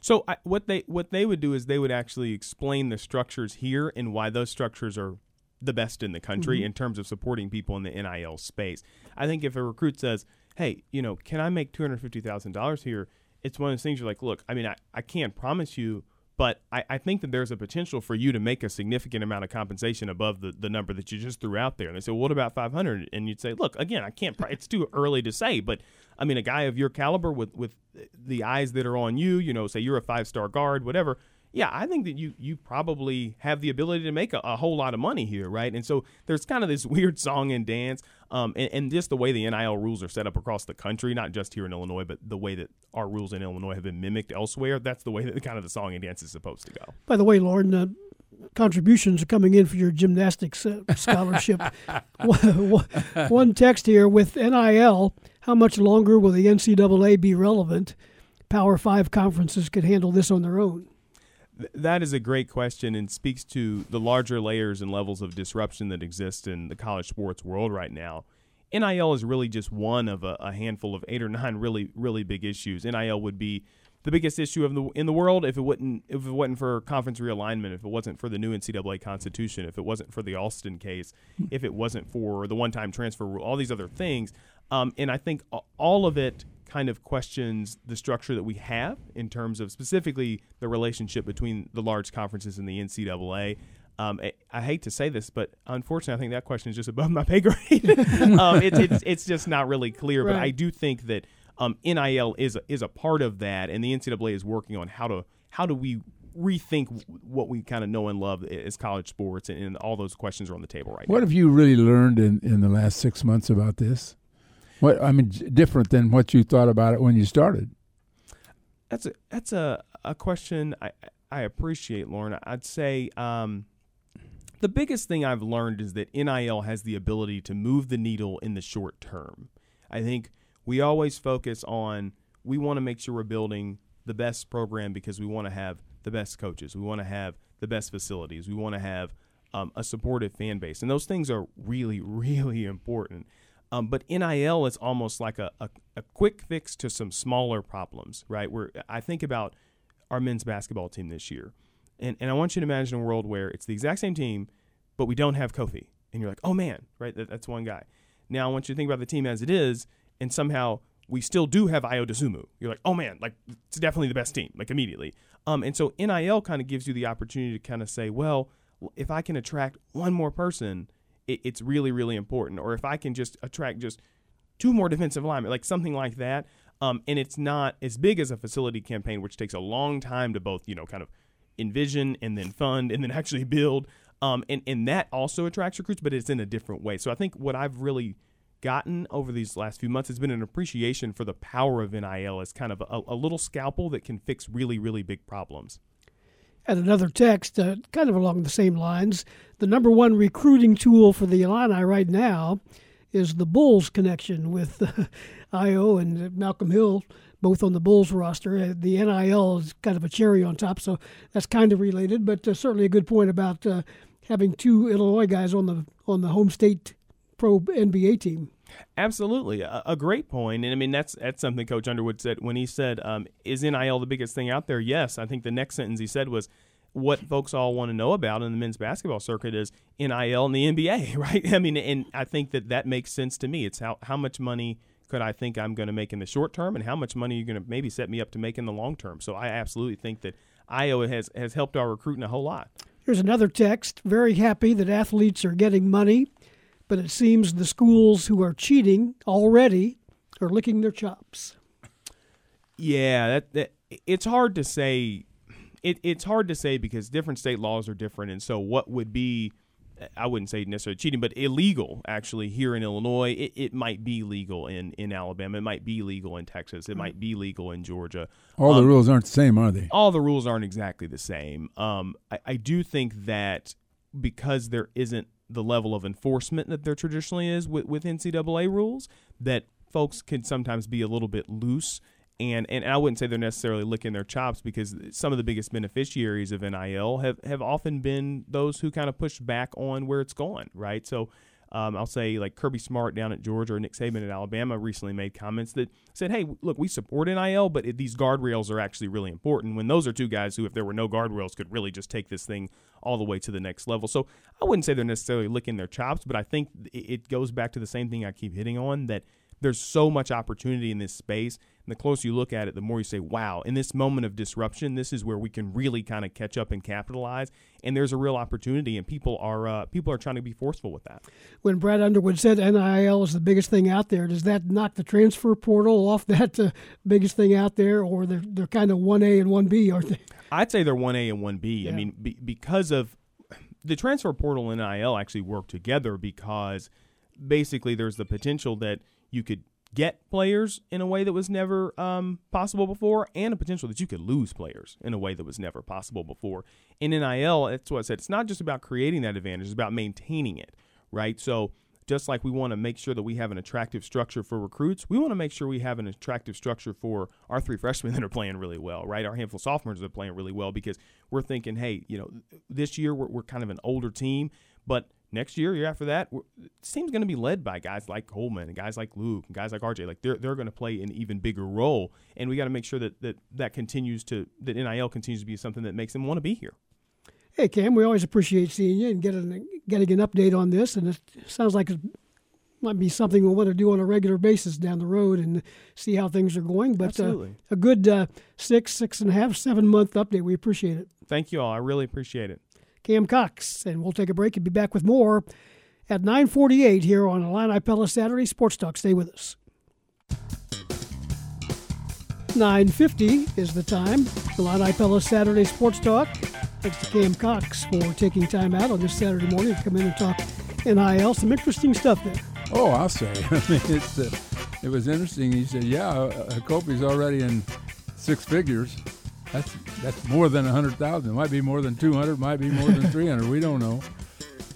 So I, what they what they would do is they would actually explain the structures here and why those structures are the best in the country mm-hmm. in terms of supporting people in the NIL space. I think if a recruit says, "Hey, you know, can I make two hundred fifty thousand dollars here?" It's one of those things you're like, "Look, I mean, I, I can't promise you." But I, I think that there's a potential for you to make a significant amount of compensation above the, the number that you just threw out there. And they say, well, what about 500? And you'd say, look, again, I can't, it's too early to say, but I mean, a guy of your caliber with, with the eyes that are on you, you know, say you're a five star guard, whatever. Yeah, I think that you you probably have the ability to make a, a whole lot of money here, right? And so there's kind of this weird song and dance, um, and, and just the way the NIL rules are set up across the country, not just here in Illinois, but the way that our rules in Illinois have been mimicked elsewhere. That's the way that kind of the song and dance is supposed to go. By the way, Loren, uh, contributions are coming in for your gymnastics uh, scholarship. one, one text here with NIL. How much longer will the NCAA be relevant? Power Five conferences could handle this on their own. Th- That is a great question and speaks to the larger layers and levels of disruption that exist in the college sports world right now. NIL is really just one of a, a handful of eight or nine really, really big issues. NIL would be the biggest issue of the in the world if it wouldn't if it wasn't for conference realignment, if it wasn't for the new NCAA constitution, if it wasn't for the Alston case, if it wasn't for the one-time transfer rule, all these other things. Um, and I think all of it kind of questions the structure that we have in terms of specifically the relationship between the large conferences and the NCAA. Um, I, I hate to say this, but unfortunately, I think that question is just above my pay grade. um, it's, it's it's just not really clear. But I do think that um, NIL is a, is a part of that, and the NCAA is working on how to how do we rethink what we kind of know and love as college sports, and, and all those questions are on the table right What now. What have you really learned in, in the last six months about this? What I mean, different than what you thought about it when you started. That's a that's a, a question I I appreciate, Loren. I'd say um, the biggest thing I've learned is that NIL has the ability to move the needle in the short term. I think we always focus on we want to make sure we're building the best program because we want to have the best coaches, we want to have the best facilities, we want to have um, a supportive fan base, and those things are really really important. Um, but NIL is almost like a, a, a quick fix to some smaller problems, right? Where I think about our men's basketball team this year. And, and I want you to imagine a world where it's the exact same team, but we don't have Kofi. And you're like, oh man, right? That, that's one guy. Now I want you to think about the team as it is, and somehow we still do have Ayo. You're like, oh man, like it's definitely the best team, like immediately. Um, and so NIL kind of gives you the opportunity to kind of say, well, if I can attract one more person, it, it's really, really important. Or if I can just attract just two more defensive linemen, like something like that. Um, and it's not as big as a facility campaign, which takes a long time to both, you know, kind of envision and then fund and then actually build. Um, and, and that also attracts recruits, but it's in a different way. So I think what I've really gotten over these last few months has been an appreciation for the power of NIL as kind of a, a little scalpel that can fix really, really big problems. And another text, uh, kind of along the same lines, the number one recruiting tool for the Illini right now is the Bulls connection with uh, Ayo and Malcolm Hill, both on the Bulls roster. Uh, the NIL is kind of a cherry on top, so that's kind of related, but uh, certainly a good point about uh, having two Illinois guys on the on the home state pro NBA team. Absolutely, a, a, great point, and I mean that's that's something Coach Underwood said when he said, um, "Is NIL the biggest thing out there?" Yes, I think the next sentence he said was, "What folks all want to know about in the men's basketball circuit is NIL and the NBA." Right? I mean, and I think that that makes sense to me. It's how how much money could I think I'm going to make in the short term, and how much money you're going to maybe set me up to make in the long term. So I absolutely think that Ayo has has helped our recruiting a whole lot. Here's another text. Very happy that athletes are getting money but it seems the schools who are cheating already are licking their chops. Yeah, that, that it's hard to say. It, it's hard to say because different state laws are different, and so what would be I wouldn't say necessarily cheating, but illegal actually here in Illinois. It, it might be legal in, in Alabama. It might be legal in Texas. It might be legal in Georgia. All um, the rules aren't the same, are they? All the rules aren't exactly the same. Um, I, I do think that because there isn't the level of enforcement that there traditionally is with, with NCAA rules, that folks can sometimes be a little bit loose. And, and I wouldn't say they're necessarily licking their chops because some of the biggest beneficiaries of NIL have, have often been those who kind of push back on where it's going, right? So um, I'll say like Kirby Smart down at Georgia or Nick Saban at Alabama recently made comments that said, "Hey, look, we support NIL, but it, these guardrails are actually really important." When those are two guys who, if there were no guardrails, could really just take this thing all the way to the next level. So I wouldn't say they're necessarily licking their chops, but I think it goes back to the same thing I keep hitting on that there's so much opportunity in this space. And the closer you look at it, the more you say, wow, in this moment of disruption, this is where we can really kind of catch up and capitalize. And there's a real opportunity, and people are uh, people are trying to be forceful with that. When Brad Underwood said NIL is the biggest thing out there, does that knock the transfer portal off that uh, biggest thing out there, or they're, they're kind of 1A and 1B, aren't they? I'd say they're 1A and 1B. Yeah. I mean, be, because of the transfer portal and NIL actually work together because basically there's the potential that – you could get players in a way that was never um, possible before, and a potential that you could lose players in a way that was never possible before. In NIL, that's what I said. It's not just about creating that advantage; it's about maintaining it, right? So. Just like we want to make sure that we have an attractive structure for recruits, we want to make sure we have an attractive structure for our three freshmen that are playing really well, right? Our handful of sophomores that are playing really well because we're thinking, hey, you know, this year we're, we're kind of an older team, but next year, year after that, this team's going to be led by guys like Coleman and guys like Luke and guys like RJ. Like they're they're going to play an even bigger role, and we got to make sure that, that that continues to that NIL continues to be something that makes them want to be here. Hey Kam, we always appreciate seeing you and getting getting an update on this, and it sounds like it might be something we want to do on a regular basis down the road and see how things are going. But uh, a good uh, six, six and a half, seven month update. We appreciate it. Thank you all. I really appreciate it. Kam Cox. And we'll take a break and be back with more at 948 here on Illini Pella Saturday Sports Talk. Stay with us. 950 is the time. Illini Pella Saturday Sports Talk. Thanks to Kam Cox for taking time out on this Saturday morning to come in and talk NIL. Some interesting stuff there. Oh, I'll say. I mean, it's, uh, it was interesting. He said, yeah, uh, Kofi's already in six figures. That's that's more than a hundred thousand. It might be more than two hundred. Might be more than three hundred. We don't know.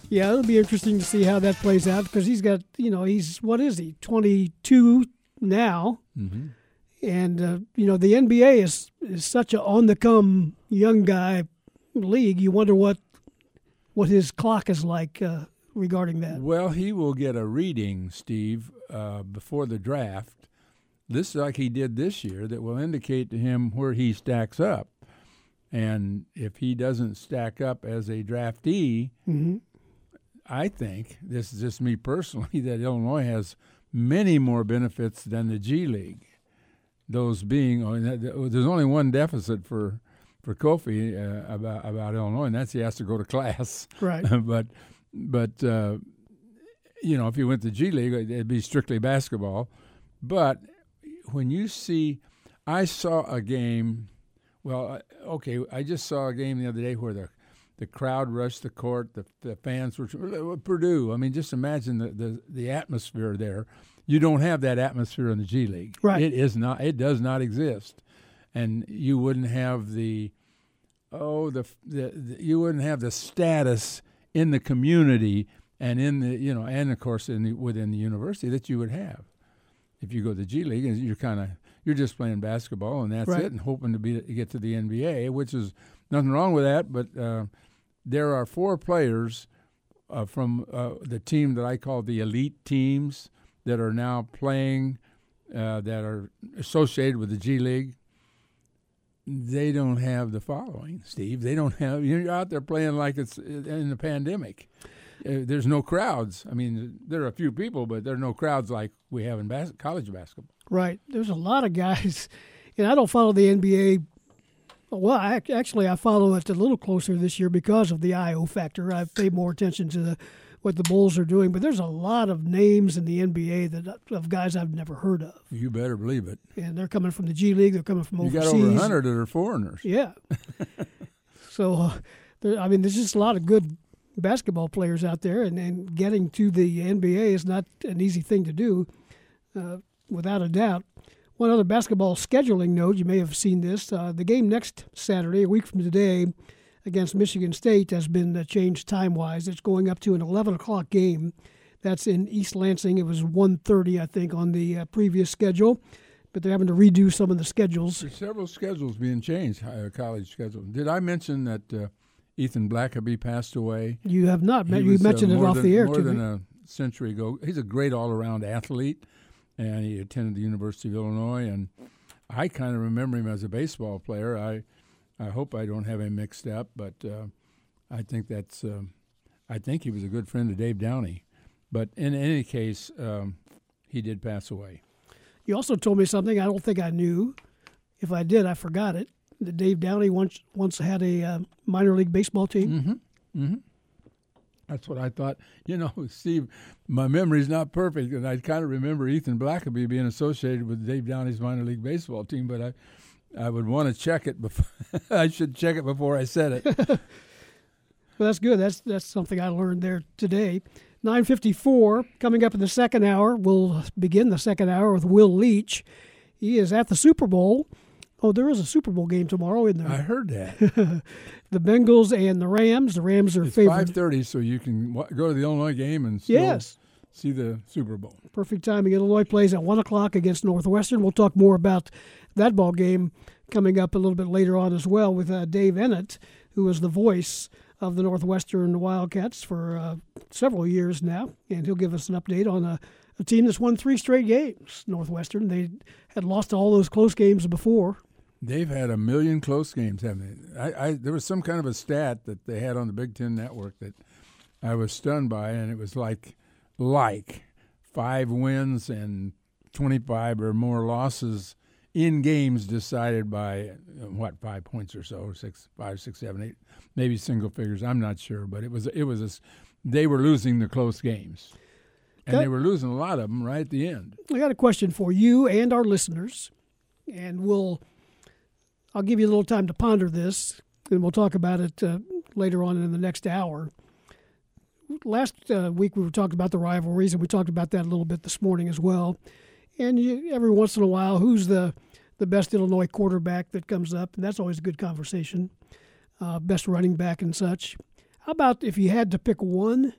Yeah, it'll be interesting to see how that plays out because he's got you know he's what is he twenty two now, mm-hmm. and uh, you know the NBA is is such a on the come young guy league. You wonder what what his clock is like uh, regarding that. Well, he will get a reading, Steve, uh, before the draft this is like he did this year that will indicate to him where he stacks up. And if he doesn't stack up as a draftee, mm-hmm. I think this is just me personally that Illinois has many more benefits than the G League. Those being, oh, there's only one deficit for for Kofi uh, about about Illinois, and that's he has to go to class. Right. but but uh, you know, if you went to G League, it'd be strictly basketball. But when you see, I saw a game. Well, okay, I just saw a game the other day where the the crowd rushed the court, the, the fans were uh, Purdue. I mean, just imagine the, the, the atmosphere there. You don't have that atmosphere in the G League. Right. It is not. It does not exist, and you wouldn't have the oh the, the, the you wouldn't have the status in the community and in the you know and of course in the, within the university that you would have if you go to the G League and you're kind of you're just playing basketball and that's Right. it and hoping to be to get to the NBA, which is nothing wrong with that. But uh, there are four players uh, from uh, the team that I call the elite teams that are now playing uh, that are associated with the G League. They don't have the following, Steve. They don't have. You're out there playing like it's in the pandemic. Uh, there's no crowds. I mean, there are a few people, but there are no crowds like we have in bas- college basketball. Right. There's a lot of guys, and I don't follow the NBA. Well, I, actually, I follow it a little closer this year because of the Ayo factor. I've paid more attention to the, what the Bulls are doing, but there's a lot of names in the NBA that of guys I've never heard of, You better believe it. and they're coming from the G League. They're coming from overseas. You got over 100 that are foreigners. Yeah. so, uh, there, I mean, there's just a lot of good basketball players out there, and, and getting to the NBA is not an easy thing to do, uh, without a doubt. One other basketball scheduling note, you may have seen this. Uh, the game next Saturday, a week from today, against Michigan State has been uh, changed time wise. It's going up to an 11 o'clock game. That's in East Lansing. It was 1.30, I think, on the uh, previous schedule, but they're having to redo some of the schedules. There's several schedules being changed, uh, college schedule. Did I mention that uh, Ethan Blackaby passed away? You have not. He you was, uh, mentioned it off than, the air more to than a century ago. He's a great all-around athlete, and he attended the University of Illinois. And I kind of remember him as a baseball player. I, I hope I don't have him mixed up, but uh, I think that's. um I think he was a good friend of Dave Downey, but in any case, um, he did pass away. You also told me something I don't think I knew. If I did, I forgot it. That Dave Downey once once had a uh, minor league baseball team. Mm-hmm. That's what I thought. You know, Steve, my memory's not perfect, and I kind of remember Ethan Blackaby being associated with Dave Downey's minor league baseball team, but I, I would want to check it before. I should check it before I said it. Well, that's good. That's that's something I learned there today. 9:54 coming up in the second hour. We'll begin the second hour with Will Leitch. He is at the Super Bowl. Oh, there is a Super Bowl game tomorrow in I there. I heard that. the Bengals and the Rams. The Rams are It's favored. five thirty, so you can go to the Illinois game and Yes. see the Super Bowl. Perfect timing. Illinois plays at one o'clock against Northwestern. We'll talk more about that ball game coming up a little bit later on as well with uh, Dave Eanet, who is the voice of the Northwestern Wildcats for uh, several years now, and he'll give us an update on a, a team that's won three straight games. Northwestern. They had lost all those close games before. They've had a million close games, haven't they? I, I there was some kind of a stat that they had on the Big Ten Network that I was stunned by, and it was like like five wins and twenty five or more losses in games decided by what five points or so, or six, five, six, seven, eight, maybe single figures. I'm not sure, but it was it was a they were losing the close games, and Okay. they were losing a lot of them right at the end. I got a question for you and our listeners, and we'll I'll give you a little time to ponder this, and we'll talk about it uh, later on in the next hour. Last uh, week we were talking about the rivalries, and we talked about that a little bit this morning as well. And you, every once in a while, who's the the best Illinois quarterback that comes up, and that's always a good conversation. Uh, best running back and such. How about if you had to pick one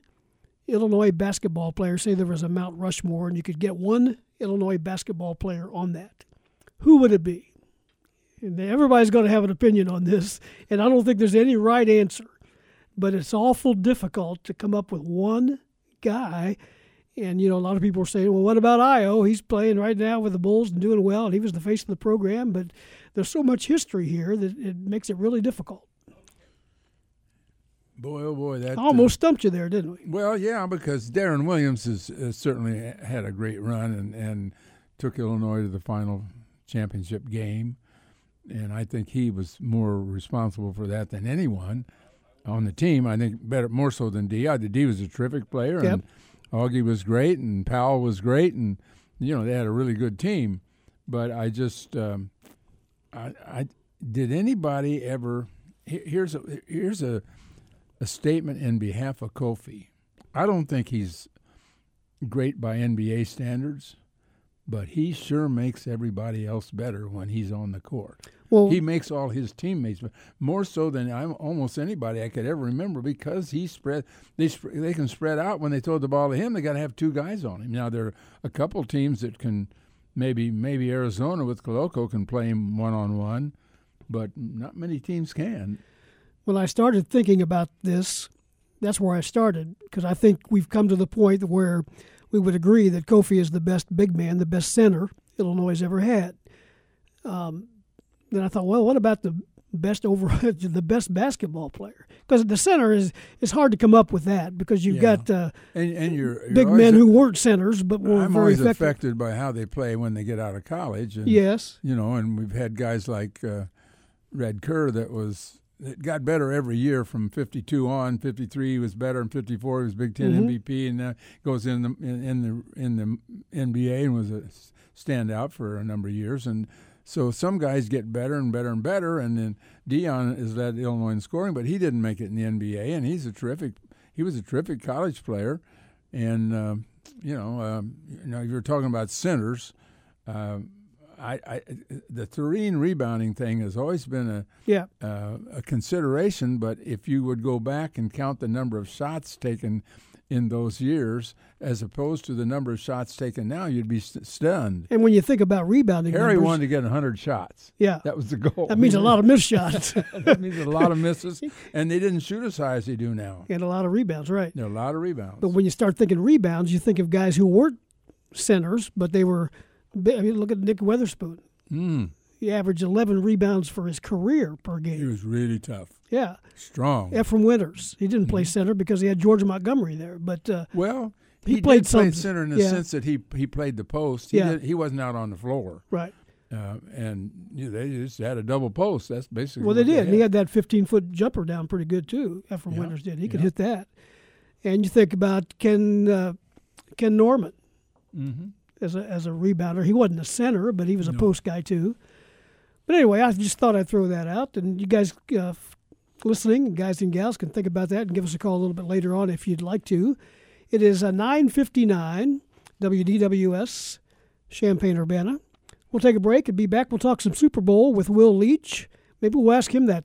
Illinois basketball player, say there was a Mount Rushmore, and you could get one Illinois basketball player on that, who would it be? Everybody's going to have an opinion on this, and I don't think there's any right answer. But it's awful difficult to come up with one guy. And, you know, a lot of people are saying, well, what about Ayo? He's playing right now with the Bulls and doing well, and he was the face of the program. But there's so much history here that it makes it really difficult. Boy, oh boy, that I uh, almost stumped you there, didn't we? Well, yeah, because Deron Williams has uh, certainly had a great run and, and took Illinois to the final championship game. And I think he was more responsible for that than anyone on the team. I think better, more so than Dee. I, Dee was a terrific player Yep. and Augie was great, and Powell was great, and you know they had a really good team. But I just, um, I, I did anybody ever? Here's a here's a a statement in behalf of Kofi. I don't think he's great by NBA standards, but he sure makes everybody else better when he's on the court. Well, he makes all his teammates more so than I'm almost anybody I could ever remember because he spread they they can spread out when they throw the ball to him. They got to have two guys on him. Now there are a couple teams that can maybe maybe Arizona with Koloko can play him one on one, but not many teams can. When I started thinking about this, that's where I started because I think we've come to the point where we would agree that Kofi is the best big man, the best center Illinois has ever had. Um, then I thought, well, what about the best over the best basketball player? Because the center is it's hard to come up with that because you've yeah. got uh, and, and you're, you're big men a, who weren't centers but were I'm very always effective. affected by how they play when they get out of college. And, yes, you know, and we've had guys like uh, Red Kerr that was it got better every year from 52 on 53 he was better and 54 he was big 10 mm-hmm. mvp and uh, goes in the in, in, the in the nba and was a standout for a number of years and so some guys get better and better and better, and then Deon is led Illinois in scoring, but he didn't make it in the NBA, and he's a terrific. He was a terrific college player, and uh, you know, um, you know, you're talking about centers. Uh, I, I, the Turin rebounding thing has always been a yeah uh, a consideration, but if you would go back and count the number of shots taken in those years, as opposed to the number of shots taken now, you'd be st- stunned. And when you think about rebounding, Harry numbers, wanted to get 100 shots. Yeah, that was the goal. That means a lot of missed shots. that means a lot of misses, and they didn't shoot as high as they do now. And a lot of rebounds, right? Yeah, a lot of rebounds. But when you start thinking rebounds, you think of guys who weren't centers, but they were. I mean, look at Nick Weatherspoon. Mm. He averaged 11 rebounds for his career per game. He was really tough. Yeah. Strong. Efrem Winters. He didn't play mm-hmm. center because he had George Montgomery there. But uh, well, he, he played, played center in the yeah. sense that he he played the post. He yeah. Did, he wasn't out on the floor. Right. Uh, and you know, they just had a double post. That's basically well, they did. They and he had that 15 foot jumper down pretty good too. Efrem yeah. Winters did. He could yeah. hit that. And you think about Ken uh, Ken Norman mm-hmm. As a as a rebounder. He wasn't a center, but he was a no. post guy too. But anyway, I just thought I'd throw that out, and you guys uh, listening, guys and gals, can think about that and give us a call a little bit later on if you'd like to. It is a 9:59 WDWS Champaign Urbana. We'll take a break and be back. We'll talk some Super Bowl with Will Leitch. Maybe we'll ask him that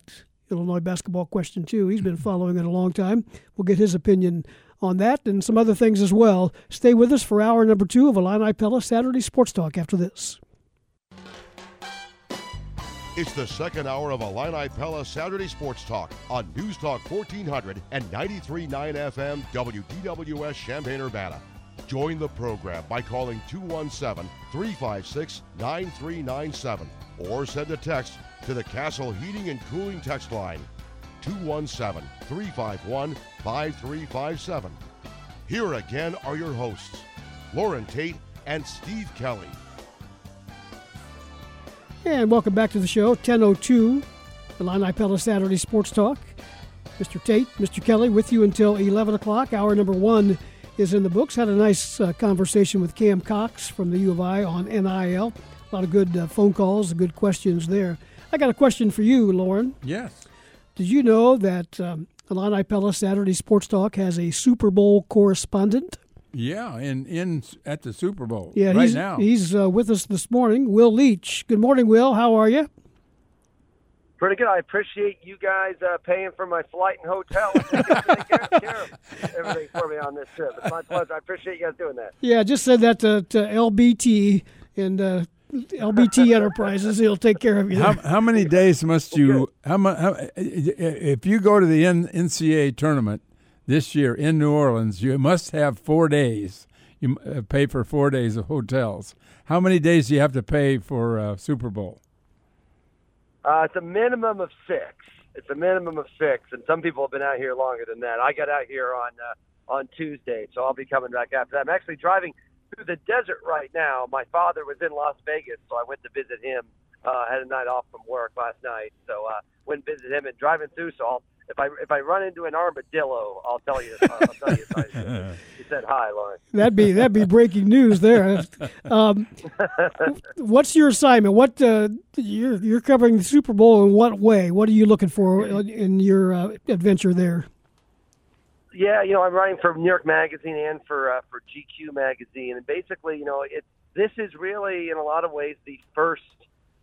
Illinois basketball question too. He's been following it a long time. We'll get his opinion on that and some other things as well. Stay with us for hour number two of Illini Pella Saturday Sports Talk after this. It's the second hour of Illini Pella Saturday Sports Talk on News Talk 1400 and 93.9 FM WDWS Champaign Urbana. Join the program by calling 217 356 9397 or send a text to the Castle Heating and Cooling text line 217 351 5357. Here again are your hosts, Loren Tate and Steve Kelly. And welcome back to the show, 1002, the Illini Pella Saturday Sports Talk. Mr. Tate, Mr. Kelly with you until 11 o'clock. Hour number one is in the books. Had a nice uh, conversation with Kam Cox from the U of I on NIL. A lot of good uh, phone calls, good questions there. I got a question for you, Loren. Yes. Did you know that um, Illini Pella Saturday Sports Talk has a Super Bowl correspondent? Yeah, in in at the Super Bowl. Yeah, right he's, now he's uh, with us this morning. Will Leitch. Good morning, Will. How are you? Pretty good. I appreciate you guys uh, paying for my flight and hotel. everything for me on this trip. It's my pleasure. I appreciate you guys doing that. Yeah, just said that to, to LBT and uh, LBT Enterprises. He'll take care of you. How, how many days must you? How, how if you go to the NCAA tournament? this year in New Orleans, you must have four days. You uh, pay for four days of hotels. How many days do you have to pay for uh, Super Bowl? Uh, it's a minimum of six. It's a minimum of six, and some people have been out here longer than that. I got out here on uh, on Tuesday, so I'll be coming back after that. I'm actually driving through the desert right now. My father was in Las Vegas, so I went to visit him. Uh, had a night off from work last night, so uh, went and visited him and driving through. So I'll if I if I run into an armadillo, I'll tell you. I'll tell you. If I, he said hi, Loren. That'd be that'd be breaking news there. Um, what's your assignment? What uh, you're you're covering the Super Bowl in what way? What are you looking for in your uh, adventure there? Yeah, you know, I'm writing for New York Magazine and for uh, for GQ magazine, and basically, you know, it this is really in a lot of ways the first.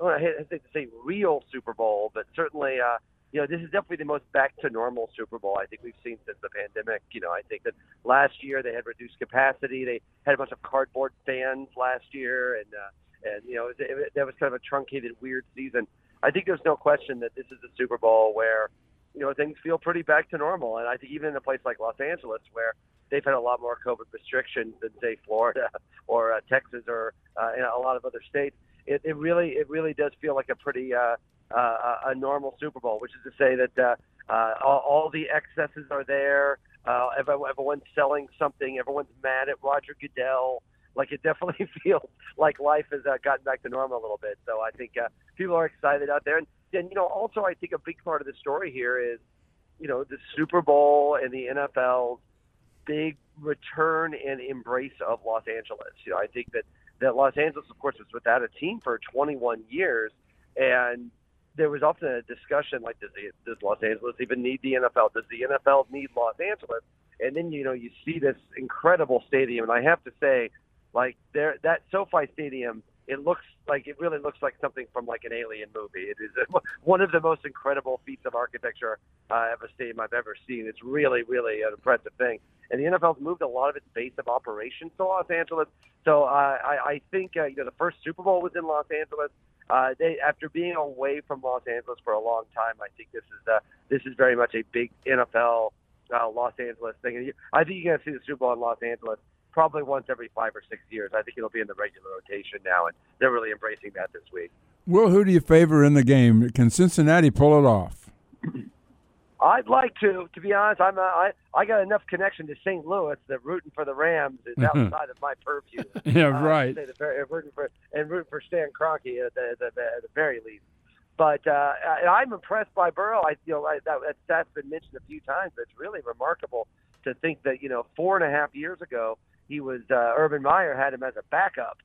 I hesitate to say real Super Bowl, but certainly. Uh, you know, this is definitely the most back to normal Super Bowl I think we've seen since the pandemic. You know, I think that last year they had reduced capacity. They had a bunch of cardboard fans last year, and uh, and you know, that was kind of a truncated, weird season. I think there's no question that this is a Super Bowl where you know things feel pretty back to normal, and I think even in a place like Los Angeles where they've had a lot more COVID restrictions than say Florida or uh, Texas or uh, in a lot of other states. It, it really, it really does feel like a pretty uh, uh, a normal Super Bowl, which is to say that uh, uh, all, all the excesses are there. Uh, everyone, everyone's selling something. Everyone's mad at Roger Goodell. Like it definitely feels like life has uh, gotten back to normal a little bit. So I think uh, people are excited out there. And, and you know, also I think a big part of the story here is, you know, the Super Bowl and the NFL's big return and embrace of Los Angeles. You know, I think that that Los Angeles, of course, was without a team for 21 years, and there was often a discussion like, does, the, does Los Angeles even need the NFL? Does the NFL need Los Angeles? And then you know you see this incredible stadium, and I have to say, like there that SoFi Stadium, it looks like it really looks like something from like an alien movie. It is one of the most incredible feats of architecture uh, of a stadium I've ever seen. It's really, really an impressive thing. And the NFL's moved a lot of its base of operations to Los Angeles. So uh, I, I think uh, you know the first Super Bowl was in Los Angeles uh, they after being away from Los Angeles for a long time, I think this is uh, this is very much a big NFL uh, Los Angeles thing. I think you're going to see the Super Bowl in Los Angeles probably once every five or six years. I think it'll be in the regular rotation now, and they're really embracing that this week. Well, who do you favor in the game? Can Cincinnati pull it off? I'd like to. To be honest, I'm a, I I got enough connection to St. Louis that rooting for the Rams is outside of my purview. yeah, uh, right. The very, rooting for and rooting for Stan Kroenke at the, at the, at the very least. But uh, I'm impressed by Burrow. I you know I, that, that stat's been mentioned a few times. But it's really remarkable to think that you know four and a half years ago he was uh, Urban Meyer had him as a backup,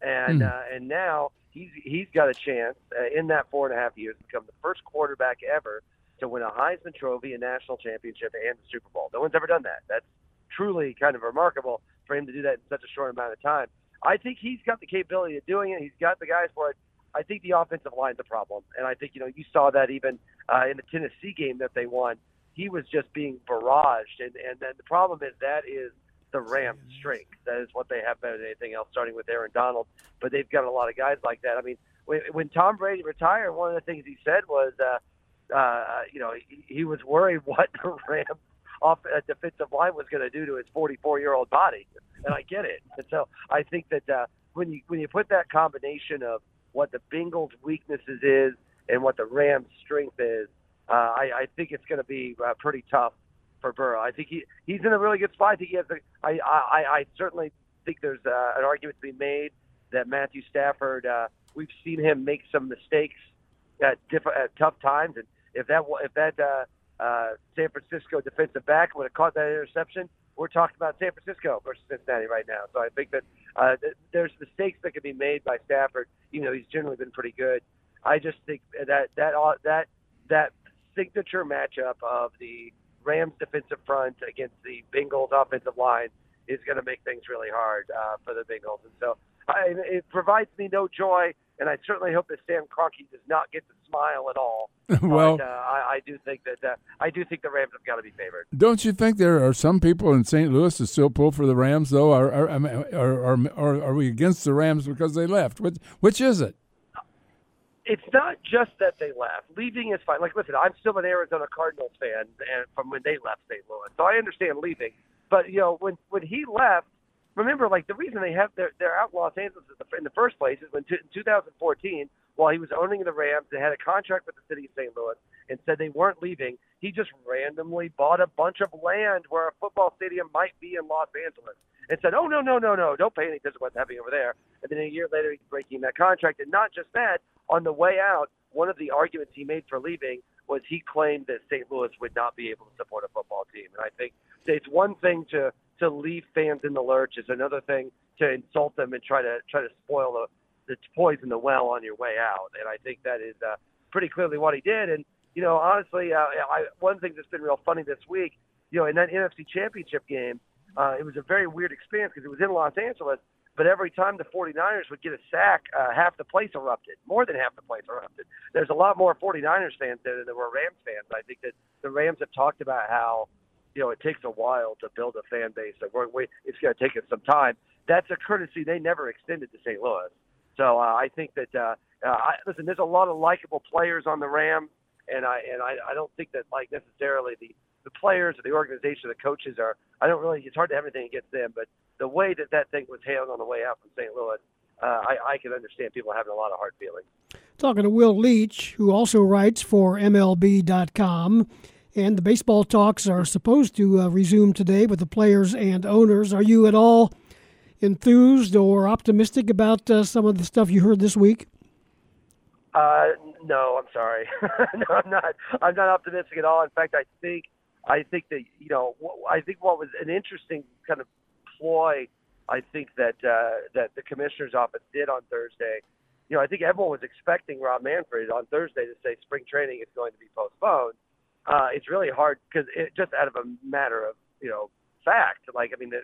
and mm. uh, and now he's he's got a chance uh, in that four and a half years to become the first quarterback ever to win a Heisman Trophy, a national championship, and the Super Bowl. No one's ever done that. That's truly kind of remarkable for him to do that in such a short amount of time. I think he's got the capability of doing it. He's got the guys for it. I think the offensive line's a problem, and I think you know you saw that even uh, in the Tennessee game that they won. He was just being barraged, and and then the problem is that is the Rams' strength. That is what they have better than anything else, starting with Aaron Donald. But they've got a lot of guys like that. I mean, when, Tom Brady retired, one of the things he said was, uh, uh, you know, he, he was worried what the Rams off uh, defensive line was going to do to his 44 year old body, and I get it. And so I think that uh, when you when you put that combination of what the Bengals' weaknesses is and what the Rams' strength is, uh, I, I think it's going to be uh, pretty tough for Burrow. I think he he's in a really good spot. I think he has. A, I, I I certainly think there's uh, an argument to be made that Matthew Stafford. Uh, we've seen him make some mistakes at different at tough times, and if that if that uh, uh, San Francisco defensive back would have caught that interception, we're talking about San Francisco versus Cincinnati right now. So I think that uh, there's mistakes that can be made by Stafford. You know, he's generally been pretty good. I just think that that that that signature matchup of the Rams defensive front against the Bengals offensive line is going to make things really hard uh, for the Bengals. And so I, it provides me no joy, and I certainly hope that Sam Kroenke does not get to smile at all. well, but, uh, I, I, do think that uh, I do think the Rams have got to be favored. Don't you think there are some people in St. Louis that still pull for the Rams, though? Are are, are, are, are, are we against the Rams because they left? Which, which is it? It's not just that they left. Leaving is fine. Like, listen, I'm still an Arizona Cardinals fan, and from when they left St. Louis, so I understand leaving. But you know, when when he left, remember, like the reason they have they're, they're out Los Angeles in the first place is when t- in 2014, while he was owning the Rams, they had a contract with the city of St. Louis and said they weren't leaving. He just randomly bought a bunch of land where a football stadium might be in Los Angeles and said, "Oh no, no, no, no! Don't pay any attention to what's happening over there." And then a year later, he's breaking that contract. And not just that, on the way out, one of the arguments he made for leaving was he claimed that St. Louis would not be able to support a football team. And I think it's one thing to to leave fans in the lurch. It's another thing to insult them and try to try to spoil the the poison the well on your way out. And I think that is uh, pretty clearly what he did. And you know, honestly, uh, I, one thing that's been real funny this week, you know, in that NFC Championship game, uh, it was a very weird experience because it was in Los Angeles. But every time the 49ers would get a sack, uh, half the place erupted. More than half the place erupted. There's a lot more 49ers fans there than there were Rams fans. I think that the Rams have talked about how, you know, it takes a while to build a fan base. That we're, we, it's going to take us some time. That's a courtesy they never extended to St. Louis. So uh, I think that uh, uh, I, listen, there's a lot of likable players on the Rams, and I and I, I don't think that like necessarily the the players or the organization, the coaches are. I don't really. It's hard to have anything against them, but the way that that thing was handled on the way out from St. Louis, uh, I, I can understand people having a lot of hard feelings. Talking to Will Leitch, who also writes for MLB.com. And the baseball talks are supposed to uh, resume today with the players and owners. Are you at all enthused or optimistic about uh, some of the stuff you heard this week? Uh, no, I'm sorry. no, I'm not. I'm not optimistic at all. In fact, I think I think that you know I think what was an interesting kind of ploy I think that uh, that the commissioner's office did on Thursday. You know, I think everyone was expecting Rob Manfred on Thursday to say spring training is going to be postponed. Uh, it's really hard because just out of a matter of you know fact. Like I mean, the,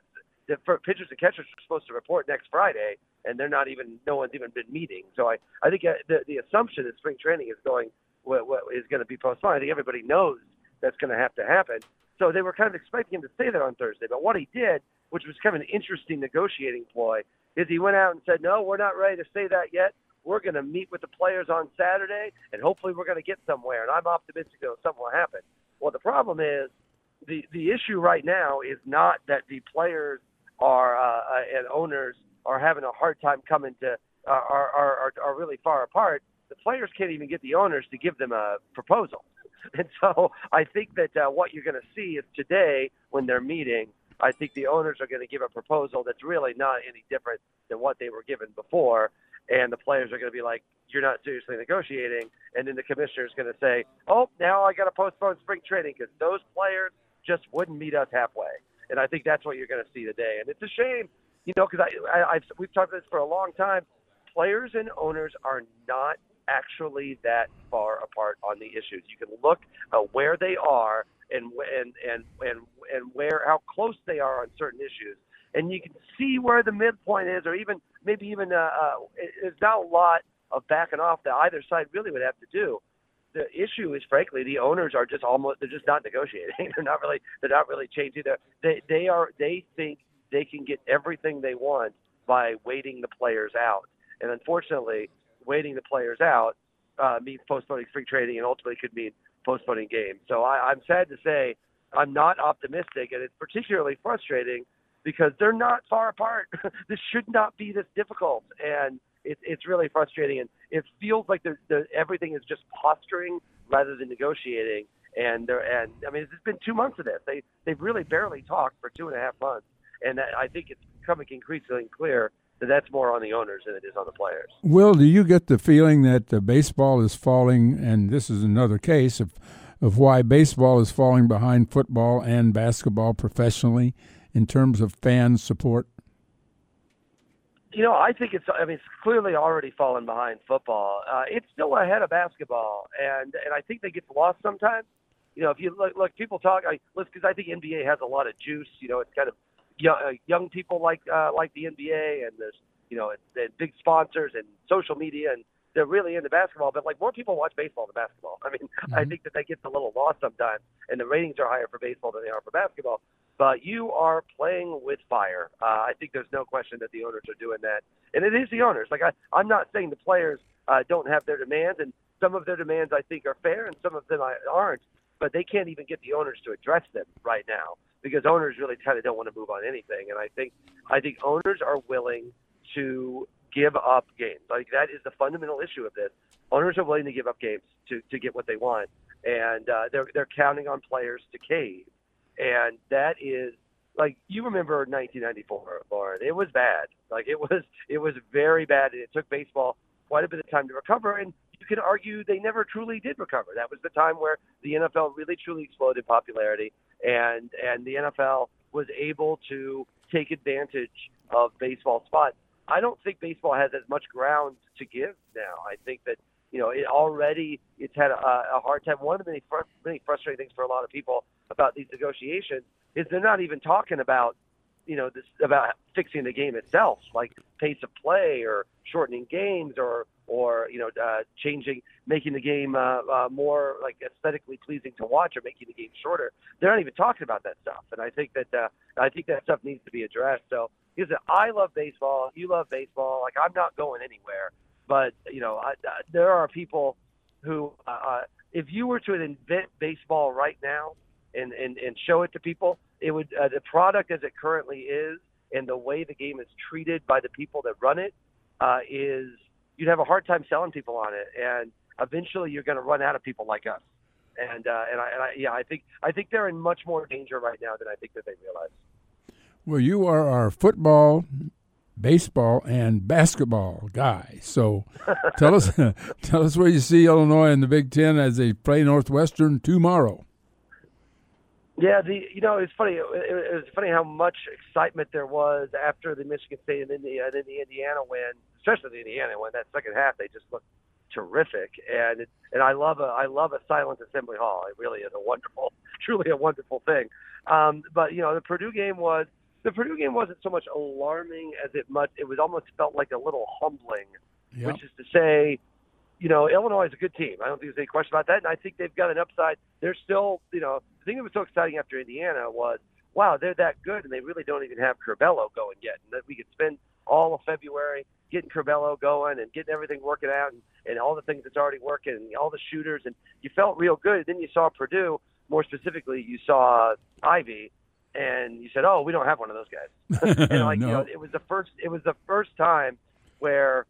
the pitchers and catchers are supposed to report next Friday, and they're not even. No one's even been meeting. So I I think uh, the the assumption that spring training is going what, what is going to be postponed. I think everybody knows that's going to have to happen. So they were kind of expecting him to say that on Thursday. But what he did, which was kind of an interesting negotiating ploy, is he went out and said, "No, we're not ready to say that yet. We're going to meet with the players on Saturday, and hopefully we're going to get somewhere. And I'm optimistic that something will happen." Well, the problem is the the issue right now is not that the players are uh, uh and owners are having a hard time coming to uh, are, are are really far apart. The players can't even get the owners to give them a proposal. And so I think that uh, what you're going to see is today when they're meeting, I think the owners are going to give a proposal that's really not any different than what they were given before. And the players are going to be like, you're not seriously negotiating. And then the commissioner is going to say, oh, now I got to postpone spring training because those players just wouldn't meet us halfway. And I think that's what you're going to see today. And it's a shame, you know, because I, I, I've, we've talked about this for a long time. Players and owners are not actually that far apart on the issues. You can look uh, where they are and and and and and where how close they are on certain issues, and you can see where the midpoint is, or even maybe even uh, uh, there's not a lot of backing off that either side really would have to do. The issue is, frankly, the owners are just almost they're just not negotiating. they're not really they're not really changing. They they are they think they can get everything they want by waiting the players out, and unfortunately, waiting the players out uh, means postponing spring training and ultimately could mean postponing games. So I, I'm sad to say I'm not optimistic, and it's particularly frustrating because they're not far apart. this should not be this difficult, and it, it's really frustrating. And it feels like the, the, everything is just posturing rather than negotiating. And they're, and I mean, it's been two months of this. They they've really barely talked for two and a half months, and I think it's becoming increasingly clear that's more on the owners than it is on the players. Will, do you get the feeling that the baseball is falling, and this is another case of of why baseball is falling behind football and basketball professionally in terms of fan support? You know, I think it's. I mean, it's clearly already fallen behind football. Uh, it's still ahead of basketball, and and I think they get lost sometimes. You know, if you look, look people talk. I because I think NBA has a lot of juice. You know, it's kind of young, uh, young people like uh, like the NBA, and there's you know and big sponsors and social media, and they're really into basketball. But like more people watch baseball than basketball. I mean, mm-hmm. I think that that gets a little lost sometimes, and the ratings are higher for baseball than they are for basketball. But you are playing with fire. Uh, I think there's no question that the owners are doing that, and it is the owners. Like I, I'm not saying the players uh, don't have their demands, and some of their demands I think are fair, and some of them aren't. But they can't even get the owners to address them right now because owners really kind of don't want to move on anything. And I think I think owners are willing to give up games. Like that is the fundamental issue of this. Owners are willing to give up games to to get what they want, and uh, they're they're counting on players to cave. And that is like you remember 1994, Loren. It was bad. Like it was it was very bad, and it took baseball quite a bit of time to recover. And you can argue they never truly did recover. That was the time where the NFL really truly exploded in popularity, and and the NFL was able to take advantage of baseball spots. I don't think baseball has as much ground to give now. I think that you know it already it's had a, a hard time. One of the many fr- many frustrating things for a lot of people about these negotiations is they're not even talking about you know this about fixing the game itself, like pace of play or shortening games or or you know uh, changing, making the game uh, uh, more like aesthetically pleasing to watch or making the game shorter. They're not even talking about that stuff, and I think that uh, I think that stuff needs to be addressed. So because I love baseball, you love baseball. Like I'm not going anywhere, but you know I, I, there are people who, uh, uh, if you were to invent baseball right now and and and show it to people, it would uh, the product as it currently is and the way the game is treated by the people that run it uh, is you'd have a hard time selling people on it, and eventually you're going to run out of people like us. And uh, and I, and I yeah I think I think they're in much more danger right now than I think that they realize. Well, you are our football, baseball, and basketball guy. So tell us tell us where you see Illinois in the Big Ten as they play Northwestern tomorrow. Yeah, the you know it's funny. It, it was funny how much excitement there was after the Michigan State and then the, and then the Indiana win, especially the Indiana win. That second half, they just looked terrific, and it, and I love a I love a silent assembly hall. It really is a wonderful, truly a wonderful thing. Um, but you know, the Purdue game was the Purdue game wasn't so much alarming as it much it was almost felt like a little humbling, Yep. which is to say, you know, Illinois is a good team. I don't think there's any question about that, and I think they've got an upside. They're still, you know, the thing that was so exciting after Indiana was, wow, they're that good, and they really don't even have Curbelo going yet, and that we could spend all of February getting Curbelo going and getting everything working out, and, and all the things that's already working, and all the shooters, and you felt real good. Then you saw Purdue, more specifically, you saw Ivey, and you said, "Oh, we don't have one of those guys." and like No. you know, it was the first. It was the first time where,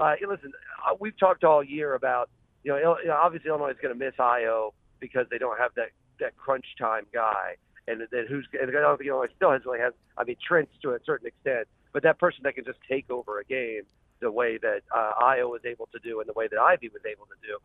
uh, listen, uh, we've talked all year about you know, obviously Illinois is going to miss Ayo because they don't have that that crunch time guy, and then who's and I don't think Illinois still has really has. I mean, Trent's to a certain extent, but that person that can just take over a game the way that uh, Ayo was able to do and the way that Ivey was able to do.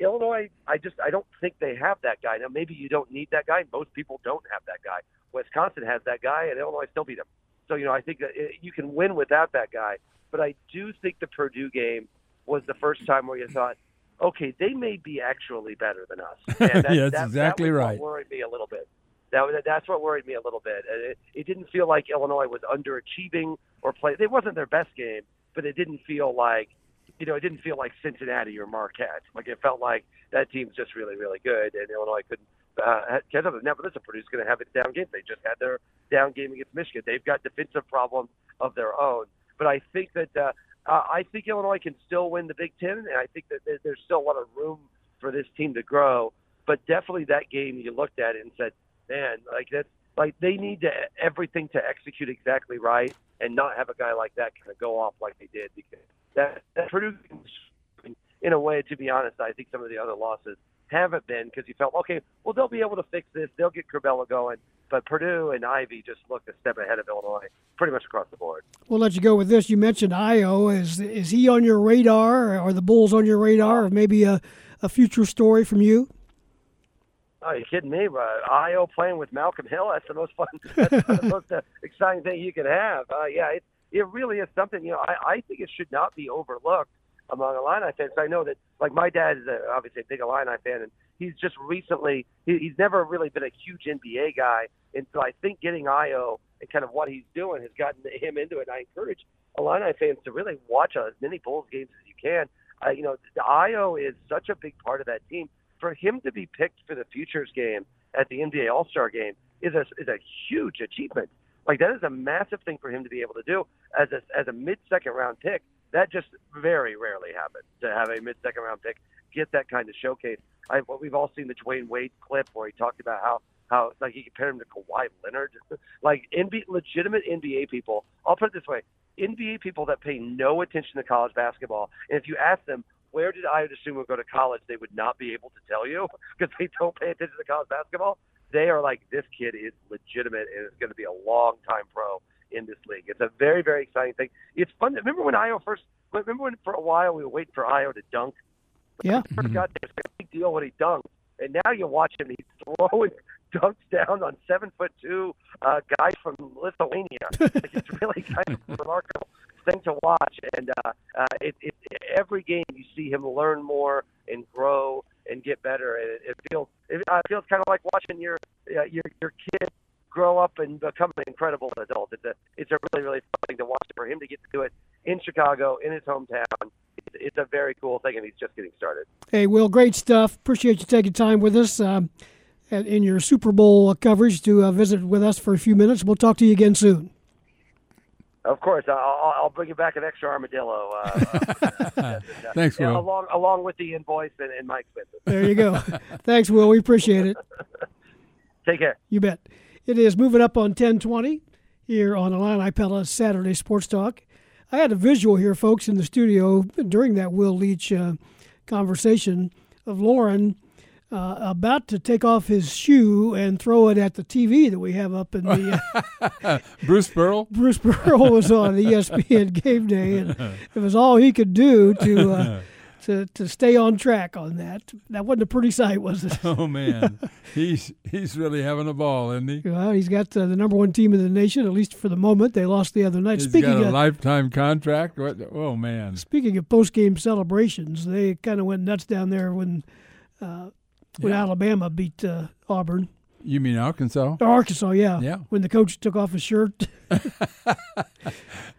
Illinois, I just I don't think they have that guy. Now maybe you don't need that guy. Most people don't have that guy. Wisconsin has that guy, and Illinois still beat him. So you know I think that it, you can win without that guy. But I do think the Purdue game was the first time where you thought, okay, they may be actually better than us. And that, Yeah, that's that, exactly that was right. Worried me a little bit. That that's what worried me a little bit. It, it didn't feel like Illinois was underachieving or play. It wasn't their best game, but it didn't feel like you know, it didn't feel like Cincinnati or Marquette. Like it felt like that team's just really, really good, and Illinois couldn't uh, catch up. Now, but listen, Purdue's going to have a down game. They just had their down game against Michigan. They've got defensive problems of their own. But I think that uh, uh, I think Illinois can still win the Big Ten, and I think that there's still a lot of room for this team to grow. But definitely that game, you looked at it and said, man, like that's like they need to everything to execute exactly right and not have a guy like that kind of go off like they did because that, that Purdue, in a way, to be honest, I think some of the other losses haven't been because you felt okay. Well, they'll be able to fix this. They'll get Curbelo going, but Purdue and Ivey just looked a step ahead of Illinois, pretty much across the board. We'll let you go with this. You mentioned Ayo. Is is he on your radar? Or are the Bulls on your radar? Or maybe a, a future story from you? Oh, you kidding me? Uh, Ayo playing with Malcolm Hill—that's the most fun, that's the most uh, exciting thing you can have. Uh, yeah, it it really is something. You know, I, I think it should not be overlooked among Illini fans. I know that, like, my dad is a, obviously a big Illini fan, and he's just recently he, he's never really been a huge NBA guy, and so I think getting Ayo and kind of what he's doing has gotten him into it. And I encourage Illini fans to really watch as many Bulls games as you can. Uh, you know, the Ayo is such a big part of that team. For him to be picked for the futures game at the NBA All Star game is a is a huge achievement. Like that is a massive thing for him to be able to do as a as a mid second round pick. That just very rarely happens to have a mid second round pick get that kind of showcase. I, we've all seen the Dwyane Wade clip where he talked about how how like he compared him to Kawhi Leonard. like NBA, legitimate NBA people. I'll put it this way: NBA people that pay no attention to college basketball, and if you ask them where did Ayo Dosunmu go to college, they would not be able to tell you because they don't pay attention to college basketball. They are like, this kid is legitimate and is going to be a long time pro in this league. It's a very, very exciting thing. It's fun. Remember when Ayo first? Remember when for a while we were waiting for Ayo to dunk, Yeah. When he first got there, it was a big deal when he dunked, and now you watch him; he's throwing dunks down on seven foot two uh, guy from Lithuania. like, it's really kind of remarkable thing to watch, and uh, uh, it, it, every game you see him learn more and grow and get better, and it, it feels it uh, feels kind of like watching your uh, your your kid grow up and become an incredible adult. It's a it's a really really fun thing to watch for him to get to do it in Chicago in his hometown. It's, it's a very cool thing, and he's just getting started. Hey, Will, great stuff. Appreciate you taking time with us um, and in your Super Bowl coverage to uh, visit with us for a few minutes. We'll talk to you again soon. Of course, I'll, I'll bring you back an extra armadillo. Uh, uh, Thanks, yeah, Will. along along with the invoice and, and my expenses. There you go. Thanks, Will. We appreciate it. Take care. You bet. It is moving up on 1020 here on Illini Pella Saturday Sports Talk. I had a visual here, folks, in the studio during that Will Leitch uh, conversation of Loren uh, about to take off his shoe and throw it at the TV that we have up in the. Uh, Bruce Pearl. Bruce Pearl was on ESPN Game Day, and it was all he could do to. To, to stay on track on that. That wasn't a pretty sight, was it? Oh man, he's he's really having a ball, isn't he? Well, he's got uh, the number one team in the nation, at least for the moment. They lost the other night. He's speaking got a of lifetime contract. What? Oh man, speaking of post game celebrations, they kind of went nuts down there when uh, when Yeah. Alabama beat uh, Auburn you mean Arkansas? Arkansas. Yeah, Yeah. When the coach took off his shirt.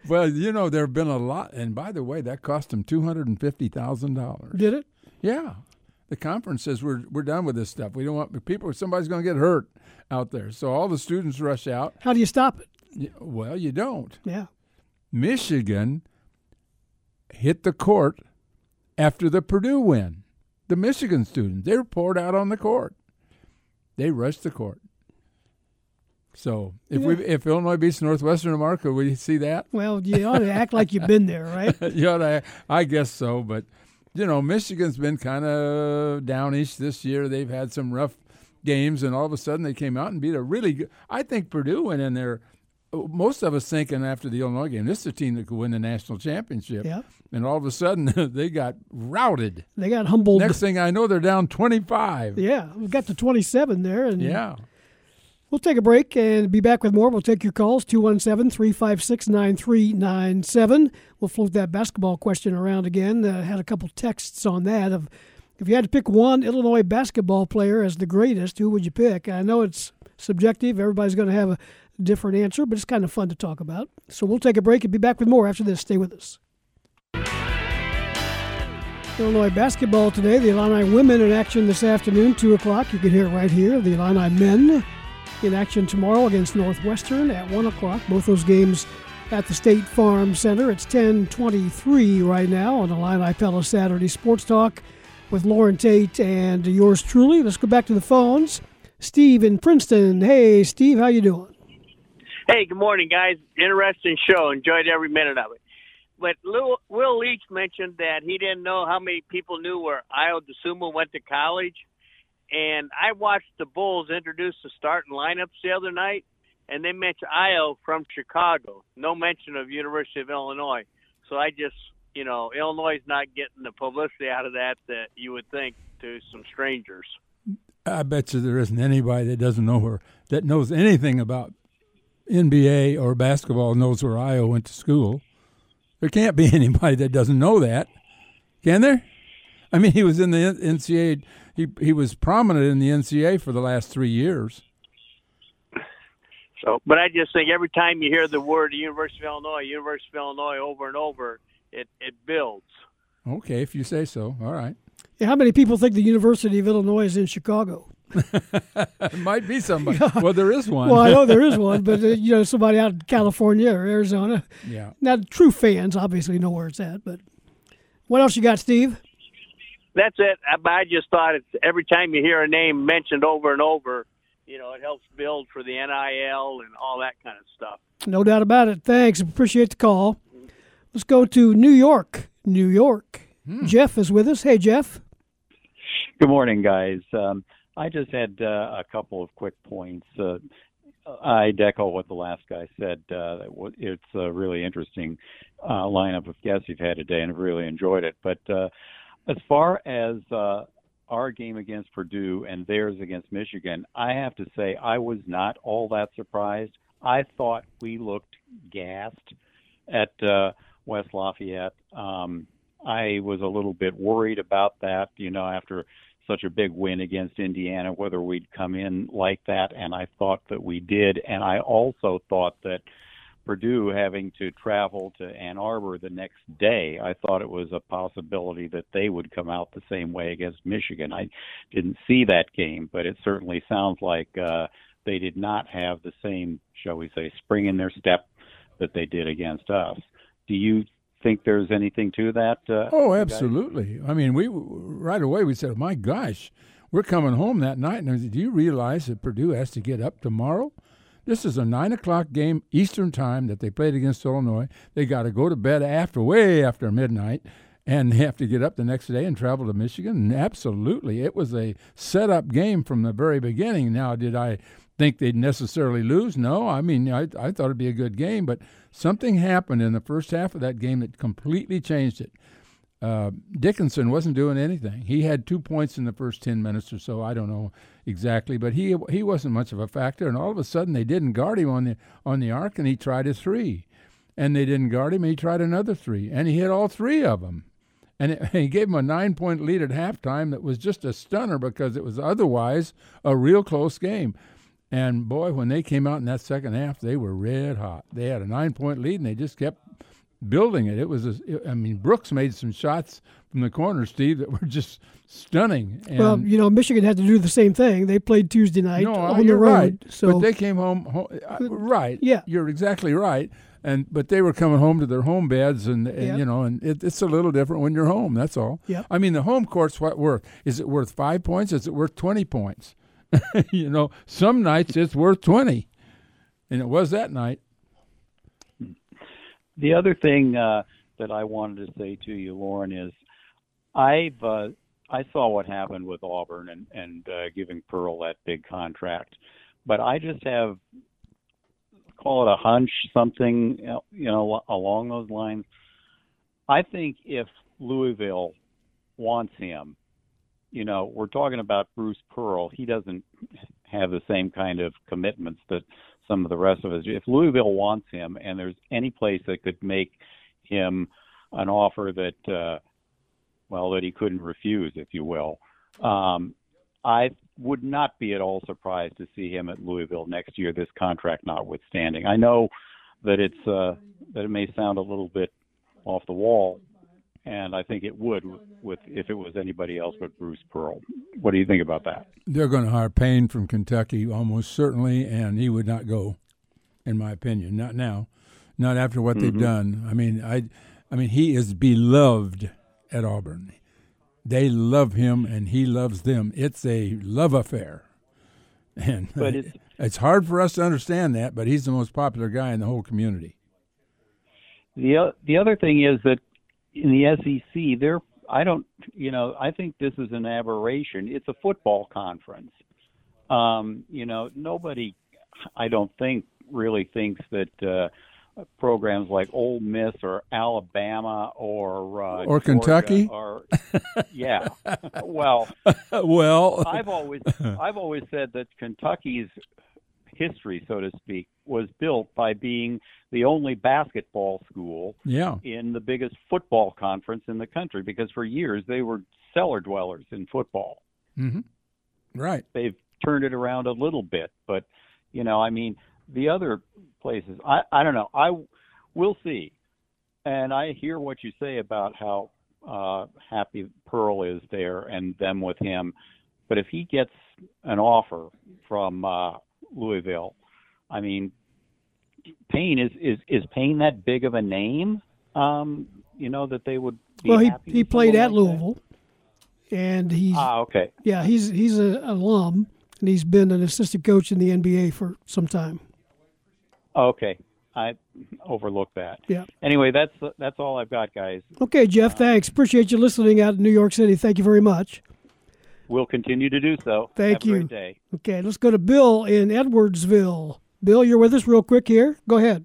Well, you know there have been a lot, and by the way, that cost him two hundred and fifty thousand dollars. Did it? Yeah, the conference says we're we're done with this stuff. We don't want people. Somebody's going to get hurt out there, so all the students rush out. How do you stop it? Well, you don't. Yeah. Michigan hit the court after the Purdue win. The Michigan students, they were poured out on the court. They rushed the court. So if we if Illinois beats Northwestern tomorrow, could we see that? Well, you ought to act like you've been there, right? yeah, I, I guess so. But you know, Michigan's been kind of downish this year. They've had some rough games, and all of a sudden they came out and beat a really good. I think Purdue went in there. Most of us thinking after the Illinois game, this is a team that could win the national championship. Yeah. And all of a sudden they got routed. They got humbled. Next thing I know, they're down twenty-five. Yeah, we got to 27 there, and Yeah. We'll take a break and be back with more. We'll take your calls 217 356 9397. We'll float that basketball question around again. Uh, had a couple texts on that. Of if you had to pick one Illinois basketball player as the greatest, who would you pick? I know it's subjective. Everybody's going to have a different answer, but it's kind of fun to talk about. So we'll take a break and be back with more after this. Stay with us. Illinois basketball today. The Illini women in action this afternoon, 2 o'clock. You can hear it right here. The Illini men in action tomorrow against Northwestern at 1 o'clock. Both those games at the State Farm Center. It's 1023 right now on Illini Pella Saturday Sports Talk with Loren Tate and yours truly. Let's go back to the phones. Steve in Princeton. Hey, Steve, how you doing? Hey, good morning, guys. Interesting show. Enjoyed every minute of it. But Lil, Will Leitch mentioned that he didn't know how many people knew where Ayo Dosunmu went to college. And I watched the Bulls introduce the starting lineups the other night, and they mentioned Ayo from Chicago. No mention of University of Illinois. So I just, you know, Illinois is not getting the publicity out of that that you would think to some strangers. I bet you there isn't anybody that doesn't know her that knows anything about NBA or basketball knows where Ayo went to school. There can't be anybody that doesn't know that, can there? I mean, he was in the NCAA. He he was prominent in the NCAA for the last three years. So, but I just think every time you hear the word University of Illinois, University of Illinois over and over, it it builds. Okay, if you say so. All right. Yeah, how many people think the University of Illinois is in Chicago? It might be somebody. Well, there is one. Well, I know there is one, but uh, you know, somebody out in California or Arizona. Yeah. Now, true fans obviously know where it's at, but what else you got, Steve? That's it. I- But I just thought it's every time you hear a name mentioned over and over, you know, it helps build for the NIL and all that kind of stuff. No doubt about it. Thanks. Appreciate the call. Let's go to New York. New York. Jeff is with us. Hey, Jeff. Good morning, guys. Um, I just had uh, a couple of quick points. Uh, I'd echo what the last guy said. Uh, it's a really interesting uh, lineup of guests you've had today, and I've really enjoyed it. But uh, As far as uh, our game against Purdue and theirs against Michigan, I have to say I was not all that surprised. I thought we looked gassed at uh, West Lafayette. Um, I was a little bit worried about that, you know, after such a big win against Indiana, whether we'd come in like that, and I thought that we did. And I also thought that Purdue having to travel to Ann Arbor the next day, I thought it was a possibility that they would come out the same way against Michigan. I didn't see that game, but it certainly sounds like uh, they did not have the same, shall we say, spring in their step that they did against us. Do you think there's anything to that? Uh, oh, absolutely. Guys? I mean, we right away we said, "My gosh, we're coming home that night." And I said, do you realize that Purdue has to get up tomorrow? This is a nine o'clock game Eastern time that they played against Illinois. They got to go to bed after way after midnight, and they have to get up the next day and travel to Michigan. And absolutely, it was a set up game from the very beginning. Now, did I think they'd necessarily lose? No, I mean I I thought it'd be a good game, but something happened in the first half of that game that completely changed it. Uh, Dickinson wasn't doing anything. He had two points in the first ten minutes or so. I don't know exactly, but he he wasn't much of a factor. And all of a sudden, they didn't guard him on the on the arc, and he tried a three, and they didn't guard him. And he tried another three, and he hit all three of them. And it, he gave him a nine point lead at halftime that was just a stunner because it was otherwise a real close game. And boy, when they came out in that second half, they were red hot. They had a nine point lead, and they just kept building it. It was, a, I mean, Brooks made some shots from the corner, Steve, that were just stunning. And well, you know, Michigan had to do the same thing. They played Tuesday night no, on the road. Right. So, but they came home, home uh, right? Yeah, you're exactly right. And but they were coming home to their home beds, and, and you know, and it, it's a little different when you're home. That's all. Yeah. I mean, the home court's what worth? Is it worth five points? Is it worth twenty points? you know, some nights it's worth 20. And it was that night. The other thing uh, that I wanted to say to you, Loren, is I've uh, I saw what happened with Auburn and and uh, giving Pearl that big contract, but I just have call it a hunch, something you know along those lines. I think if Louisville wants him, you know, we're talking about Bruce Pearl. He doesn't have the same kind of commitments that some of the rest of us. If Louisville wants him, and there's any place that could make him an offer that, uh, well, that he couldn't refuse, if you will, um, I would not be at all surprised to see him at Louisville next year. This contract notwithstanding, I know that it's uh, that it may sound a little bit off the wall, and I think it would with if it was anybody else but Bruce Pearl. What do you think about that? They're going to hire Payne from Kentucky almost certainly, and he would not go, in my opinion. Not now, not after what mm-hmm. they've done. I mean, I, I mean, he is beloved at Auburn. They love him, and he loves them. It's a love affair, and but it's, it's hard for us to understand that. But he's the most popular guy in the whole community. The the other thing is that in the SEC, they're I don't you know I think this is an aberration. It's a football conference. Um, you know nobody I don't think really thinks that uh, programs like Ole Miss or Alabama or uh, or Kentucky or yeah well well I've always I've always said that Kentucky's history, so to speak, was built by being the only basketball school yeah. in the biggest football conference in the country because for years they were cellar dwellers in football. Mm-hmm. Right. They've turned it around a little bit, but you know, I mean, the other places, I I don't know. I we'll see. And I hear what you say about how uh happy Pearl is there and them with him. But if he gets an offer from uh Louisville. I mean, Payne is is is Payne that big of a name? Um, you know that they would. well, he he played at like Louisville, and he's ah okay. Yeah, he's he's an alum, and he's been an assistant coach in the NBA for some time. Okay, I overlooked that. Yeah. Anyway, that's that's all I've got, guys. Okay, Jeff. thanks. Appreciate you listening out in New York City. Thank you very much. We'll continue to do so. Thank Have you. A great day. Okay, let's go to Bill in Edwardsville. Bill, you're with us real quick here. Go ahead.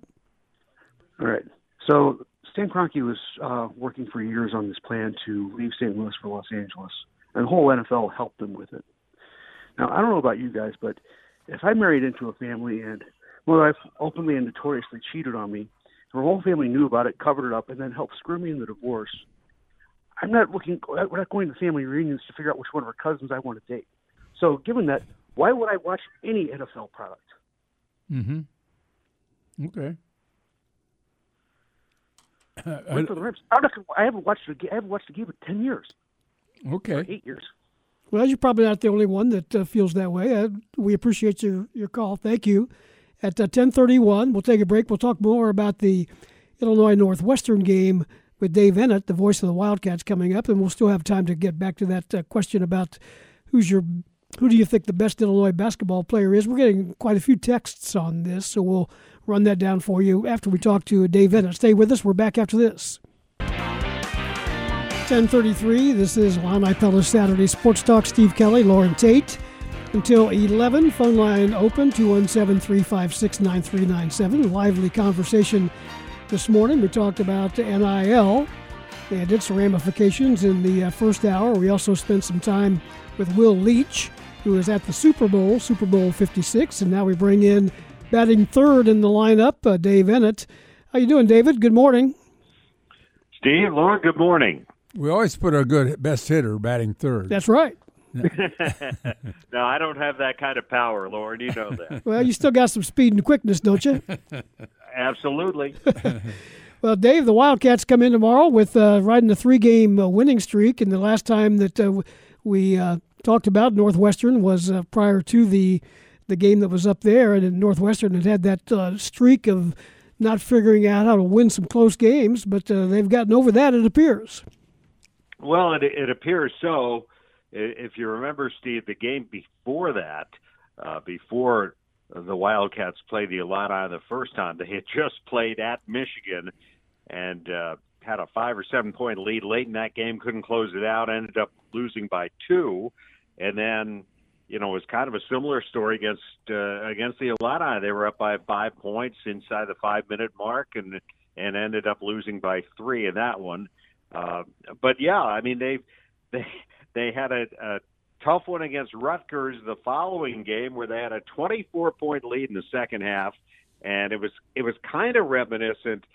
All right. So Stan Kroenke was uh, working for years on this plan to leave St. Louis for Los Angeles, and the whole NFL helped him with it. Now, I don't know about you guys, but if I married into a family and my wife openly and notoriously cheated on me, and her whole family knew about it, covered it up, and then helped screw me in the divorce, I'm not looking. We're not going to family reunions to figure out which one of our cousins I want to date. So, given that, why would I watch any NFL product? Mm-hmm. Okay. Wait for the Rams. I'm not, I haven't watched a, I haven't watched a game in ten years. Okay. Eight years. Well, you're probably not the only one that uh, feels that way. Uh, we appreciate your, your call. Thank you. At uh, 1031, we'll take a break. We'll talk more about the Illinois Northwestern game with Dave Eanet, the voice of the Wildcats, coming up, and we'll still have time to get back to that uh, question about who's your who do you think the best Illinois basketball player is. We're getting quite a few texts on this, so we'll run that down for you after we talk to Dave Eanet. Stay with us. We're back after this. 1033, this is Illini Pella Saturday Sports Talk. Steve Kelly, Loren Tate. Until 11, phone line open, 217-356-9397. Lively conversation this morning. We talked about NIL and its ramifications in the uh, first hour. We also spent some time with Will Leitch, who is at the Super Bowl, Super Bowl 56, and now we bring in batting third in the lineup, uh, Dave Eanet. How you doing, David? Good morning. Steve, Loren, good morning. We always put our good best hitter batting third. That's right. no, I don't have that kind of power, Loren. You know that. well, you still got some speed and quickness, don't you? Absolutely. well, Dave, the Wildcats come in tomorrow with uh, riding a three-game uh, winning streak, and the last time that uh, we uh, talked about Northwestern was uh, prior to the the game that was up there, and Northwestern had had that uh, streak of not figuring out how to win some close games, but they've gotten over that. It appears. Well, it, it appears so if you remember, Steve, the game before that, uh, before the Wildcats played the Illini the first time, they had just played at Michigan and uh, had a five or seven point lead late in that game, couldn't close it out, ended up losing by two, and then you know it was kind of a similar story against uh, against the Illini. They were up by five points inside the five minute mark and and ended up losing by three in that one. Uh, but yeah, I mean they they they had a, a tough one against Rutgers the following game where they had a 24 point lead in the second half, and it was it was kind of reminiscent,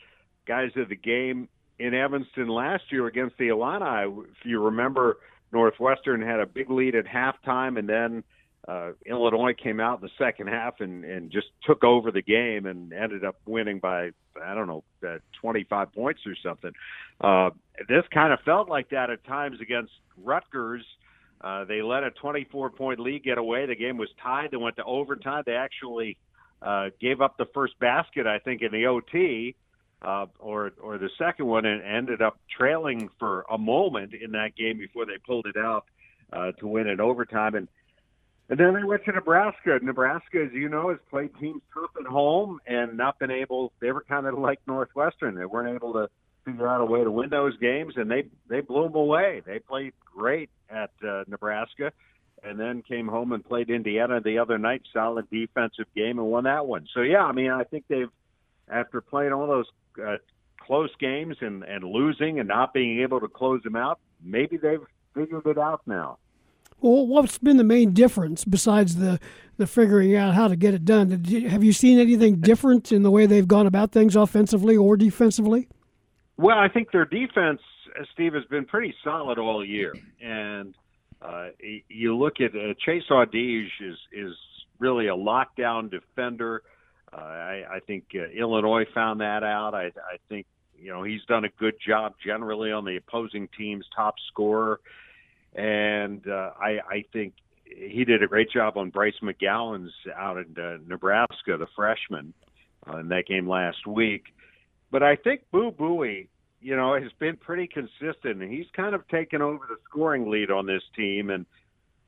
guys, of the game in Evanston last year against the Illini. If you remember, Northwestern had a big lead at halftime, and then uh, Illinois came out in the second half and, and just took over the game and ended up winning by I don't know uh, 25 points or something. Uh, this kind of felt like that at times against Rutgers. Uh, they let a 24 point lead get away. The game was tied. They went to overtime. They actually uh, gave up the first basket, I think, in the OT. Uh, or or the second one and ended up trailing for a moment in that game before they pulled it out uh, to win in overtime. And and then they went to Nebraska. Nebraska, as you know, has played teams tough at home and not been able. They were kind of like Northwestern. They weren't able to figure out a way to win those games, and they they blew them away. They played great at uh, Nebraska, and then came home and played Indiana the other night. Solid defensive game and won that one. So yeah, I mean, I think they've after playing all those uh, close games and and losing and not being able to close them out, maybe they've figured it out now. Well, what's been the main difference besides the the figuring out how to get it done? You, have you seen anything different in the way they've gone about things offensively or defensively? Well, I think their defense, uh, Steve, has been pretty solid all year, and uh, you look at uh, Chase Audige is is really a lockdown defender. I, I think uh, Illinois found that out. I, I think you know he's done a good job generally on the opposing team's top scorer and uh, I, I think he did a great job on Bryce McGowens out in uh, Nebraska, the freshman, uh, in that game last week. But I think Boo Buie, you know, has been pretty consistent, and he's kind of taken over the scoring lead on this team. And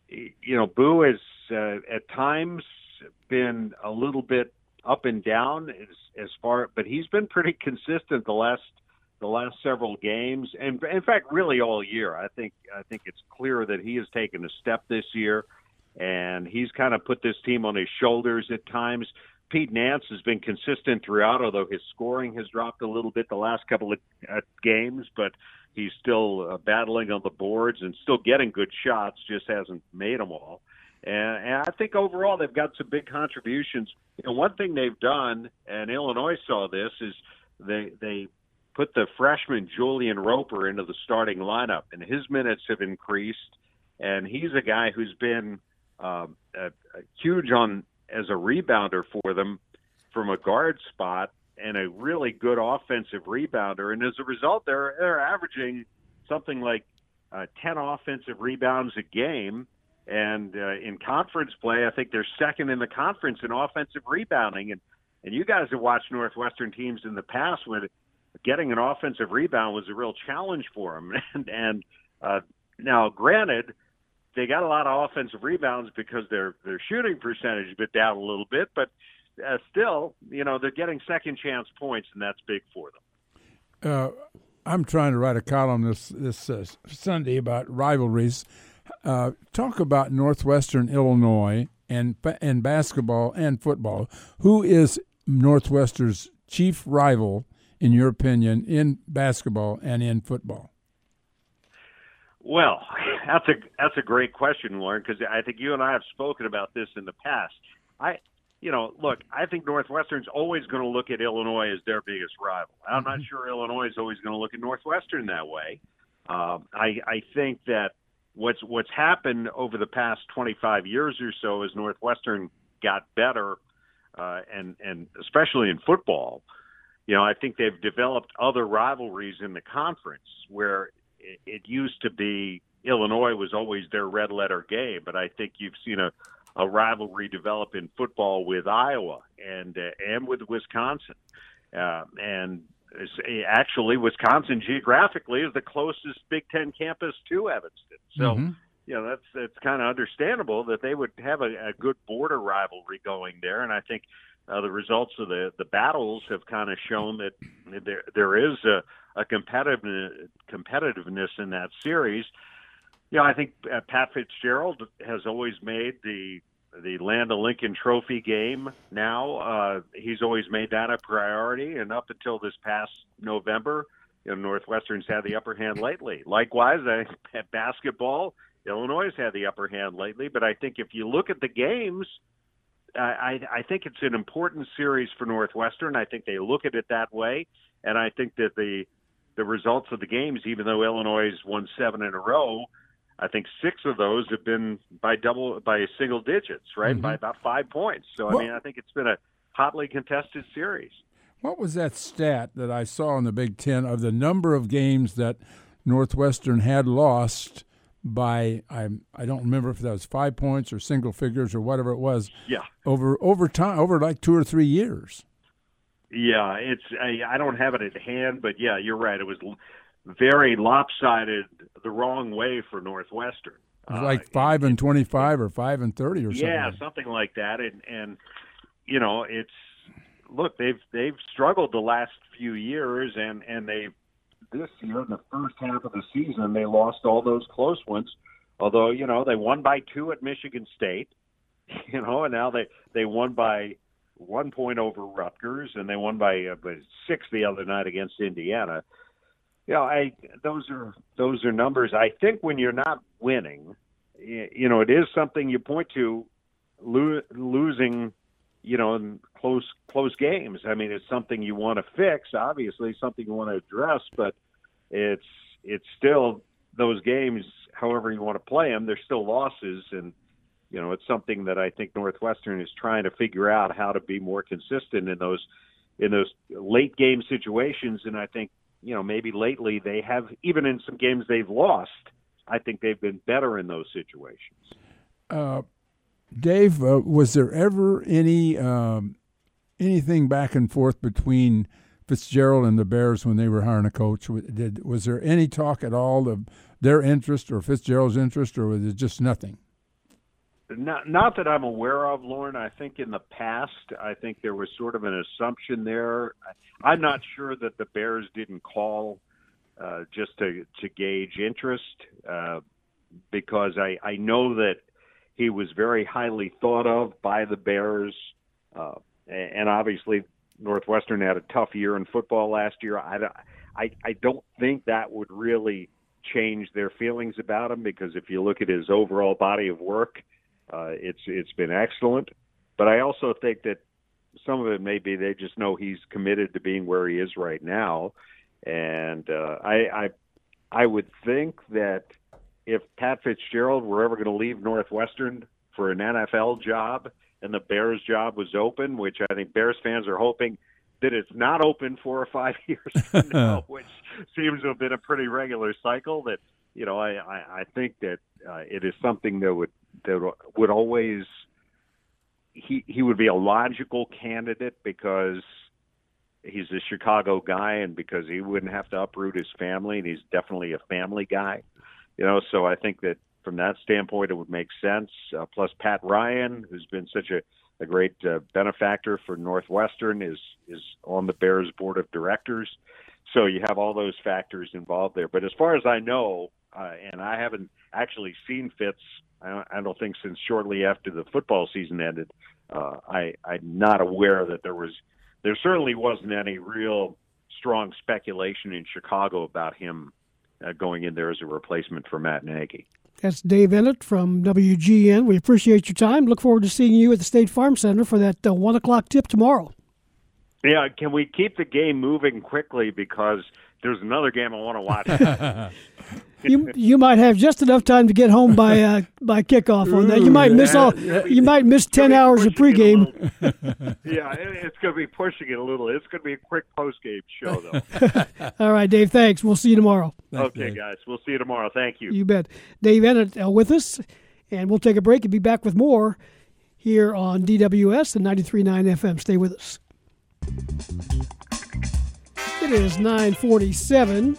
you know, Boo has uh, at times been a little bit up and down as, as far, but he's been pretty consistent the last the last several games, and in fact, really all year. I think I think it's clear that he has taken a step this year, and he's kind of put this team on his shoulders at times. Pete Nance has been consistent throughout, although his scoring has dropped a little bit the last couple of uh, games, but he's still uh, battling on the boards and still getting good shots, just hasn't made them all. And, and I think overall they've got some big contributions. Know, one thing they've done, and Illinois saw this, is they they put the freshman Julian Roper into the starting lineup, and his minutes have increased. And he's a guy who's been um, a, a huge on as a rebounder for them from a guard spot and a really good offensive rebounder. And as a result, they're they're averaging something like uh, ten offensive rebounds a game. And uh, in conference play, I think they're second in the conference in offensive rebounding. And and you guys have watched Northwestern teams in the past when getting an offensive rebound was a real challenge for them. And and uh, now, granted, they got a lot of offensive rebounds because their their shooting percentage bit down a little bit, but uh, still, you know, they're getting second chance points, and that's big for them. Uh, I'm trying to write a column this this uh, Sunday about rivalries. Uh, talk about Northwestern Illinois and and basketball and football. Who is Northwestern's chief rival, in your opinion, in basketball and in football? Well, that's a that's a great question, Loren, because I think you and I have spoken about this in the past. I, you know, look, I think Northwestern's always going to look at Illinois as their biggest rival. I'm not mm-hmm. sure Illinois is always going to look at Northwestern that way. Um, I I think that what's what's happened over the past 25 years or so as Northwestern got better, uh, and and especially in football, you know, I think they've developed other rivalries in the conference where it, it used to be Illinois was always their red letter game, but I think you've seen a, a rivalry develop in football with Iowa and uh, and with Wisconsin, uh, and actually Wisconsin geographically is the closest Big Ten campus to Evanston. So. Mm-hmm. You know that's that's kind of understandable that they would have a, a good border rivalry going there, and I think uh, the results of the the battles have kind of shown that there there is a, a competitive competitiveness in that series. You know, I think uh, Pat Fitzgerald has always made the the Land of Lincoln Trophy game. Now uh, he's always made that a priority, and up until this past November, you know, Northwestern's had the upper hand lately. Likewise, I, at basketball, Illinois has had the upper hand lately. But I think if you look at the games, I, I think it's an important series for Northwestern. I think they look at it that way, and I think that the the results of the games, even though Illinois won seven in a row, I think six of those have been by double by single digits, right? Mm-hmm. By about five points. So I mean, I think it's been a hotly contested series. What was that stat that I saw in the Big Ten of the number of games that Northwestern had lost by I I don't remember if that was five points or single figures or whatever it was. Yeah. Over over time over like two or three years. Yeah, it's I, I don't have it at hand, but yeah, you're right. It was very lopsided the wrong way for Northwestern. It was like uh, five and twenty-five or five and thirty or something. Yeah, something like that. And and you know, it's look they've they've struggled the last few years, and and they this year in the first half of the season they lost all those close ones. Although you know they won by two at Michigan State, you know, and now they they won by one point over Rutgers, and they won by, uh, by six the other night against Indiana. You know, I those are those are numbers. I think when you're not winning, you know, it is something you point to lo- losing. You know, in close close games. I mean, it's something you want to fix. Obviously, something you want to address, but it's it's still those games. However you want to play them, they're still losses, and you know, it's something that I think Northwestern is trying to figure out how to be more consistent in those in those late game situations. And I think you know maybe lately they have even in some games they've lost. I think they've been better in those situations. Uh, Dave, uh, was there ever any um, anything back and forth between Fitzgerald and the Bears when they were hiring a coach? Did, was there any talk at all of their interest or Fitzgerald's interest, or was it just nothing? Not, not that I'm aware of, Loren. I think in the past, I think there was sort of an assumption there. I'm not sure that the Bears didn't call uh, just to to gauge interest, uh, because I I know that he was very highly thought of by the Bears, uh, and obviously Northwestern had a tough year in football last year. I, I, I don't think that would really change their feelings about him because if you look at his overall body of work, uh, it's it's been excellent. But I also think that some of it may be they just know he's committed to being where he is right now, and uh, I, I I would think that if Pat Fitzgerald were ever going to leave Northwestern for an NFL job and the Bears job was open, which I think Bears fans are hoping that it's not open four or five years from now, which seems to have been a pretty regular cycle. That you know, I I, I think that uh, it is something that would that would always he he would be a logical candidate because he's a Chicago guy and because he wouldn't have to uproot his family and he's definitely a family guy. You know, so I think that from that standpoint it would make sense. Uh, plus Pat Ryan, who's been such a a great uh, benefactor for Northwestern, is is on the Bears board of directors. So you have all those factors involved there. But as far as I know, uh, and I haven't actually seen Fitz, I don't, I don't think since shortly after the football season ended. Uh, I, I'm not aware that there was, there certainly wasn't any real strong speculation in Chicago about him uh, going in there as a replacement for Matt Nagy. That's Dave Eanet from WGN. We appreciate your time. Look forward to seeing you at the State Farm Center for that uh, one o'clock tip tomorrow. Yeah, can we keep the game moving quickly because there's another game I want to watch. you you might have just enough time to get home by uh, by kickoff on that. You might miss all. You might miss ten hours of pregame. yeah, it's going to be pushing it a little. It's going to be a quick postgame show, though. all right, Dave. Thanks. We'll see you tomorrow. Thanks, okay, Dave. guys. We'll see you tomorrow. Thank you. You bet. Dave Eanet uh, with us, and we'll take a break and be back with more here on DWS and 93.9 FM. Stay with us. It is 947.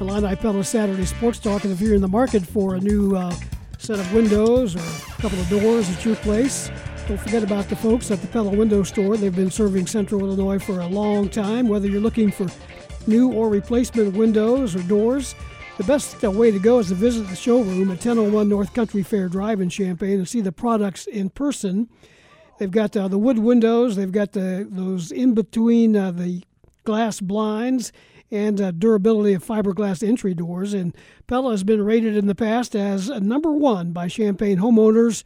Illini Pella Saturday Sports Talk. And if you're in the market for a new uh, set of windows or a couple of doors at your place, don't forget about the folks at the Pella Window Store. They've been serving Central Illinois for a long time. Whether you're looking for new or replacement windows or doors, the best uh, way to go is to visit the showroom at 1001 North Country Fair Drive in Champaign and see the products in person. They've got uh, the wood windows. They've got the those in between uh, the glass blinds and uh, durability of fiberglass entry doors. And Pella has been rated in the past as number one by Champaign homeowners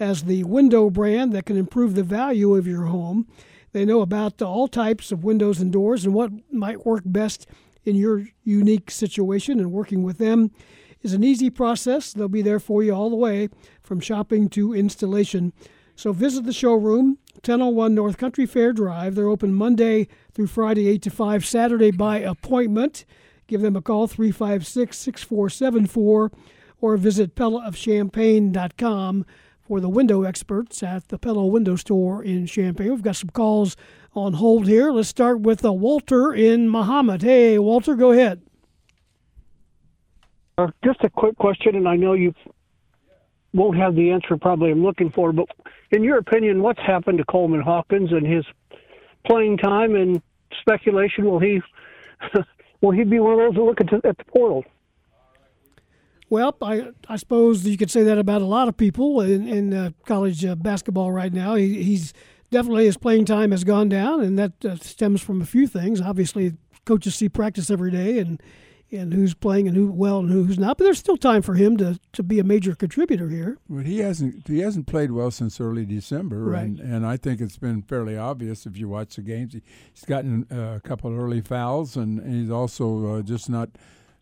as the window brand that can improve the value of your home. They know about all types of windows and doors and what might work best in your unique situation. And working with them is an easy process. They'll be there for you all the way from shopping to installation. So visit the showroom 1001 North Country Fair Drive. They're open Monday through Friday, 8 to 5, Saturday by appointment. Give them a call, 356 6474, or visit PellaofChampaign.com for the window experts at the Pella Window Store in Champaign. We've got some calls on hold here. Let's start with uh, Walter in Mahomet. Hey, Walter, go ahead. Uh, just a quick question, and I know you've won't have the answer probably I'm looking for, but in your opinion, what's happened to Coleman Hawkins and his playing time and speculation? Will he will he be one of those that look at, at the portal? Well, I I suppose you could say that about a lot of people in, in uh, college uh, basketball right now. He, he's definitely his playing time has gone down, and that uh, stems from a few things. Obviously, coaches see practice every day, and and who's playing and who well and who's not. But there's still time for him to, to be a major contributor here. Well, he hasn't he hasn't played well since early December, right. and, and I think it's been fairly obvious if you watch the games. He, he's gotten uh, a couple of early fouls, and, and he's also uh, just not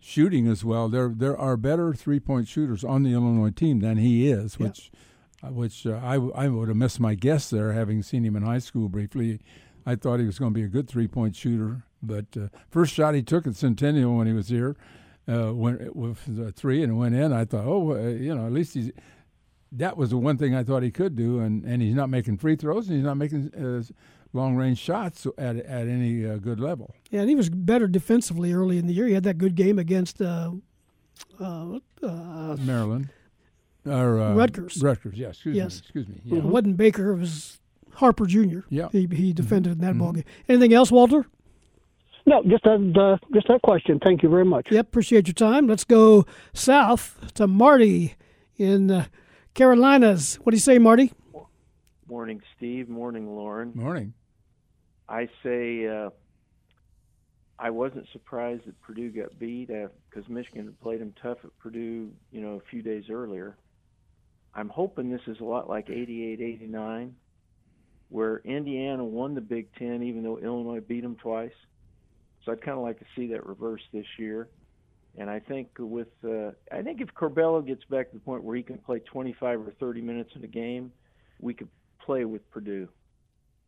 shooting as well. There there are better three point shooters on the Illinois team than he is, which. Yeah. Uh, which uh, I, I would have missed my guess there, having seen him in high school briefly. I thought he was going to be a good three point shooter, but uh, first shot he took at Centennial when he was here, uh, went with three and went in. I thought, oh, uh, you know, at least he's. That was the one thing I thought he could do, and, and he's not making free throws, and he's not making uh, long range shots at at any uh, good level. Yeah, and he was better defensively early in the year. He had that good game against uh, Maryland. Or, Rutgers. Rutgers, yes. Excuse yes. me. Excuse me. Yeah. It wasn't Baker. It was Harper Jr. Yeah. He, he defended mm-hmm. in that mm-hmm. ballgame. Anything else, Walter? No, just that, uh, just that question. Thank you very much. Yep, appreciate your time. Let's go south to Marty in uh, Carolinas. What do you say, Marty? Morning, Steve. Morning, Loren. Morning. I say uh, I wasn't surprised that Purdue got beat because Michigan had played them tough at Purdue, you know, a few days earlier. I'm hoping this is a lot like 88 89, where Indiana won the Big Ten even though Illinois beat them twice. So I'd kind of like to see that reverse this year. And I think with uh, I think if Curbelo gets back to the point where he can play 25 or 30 minutes in a game, we could play with Purdue.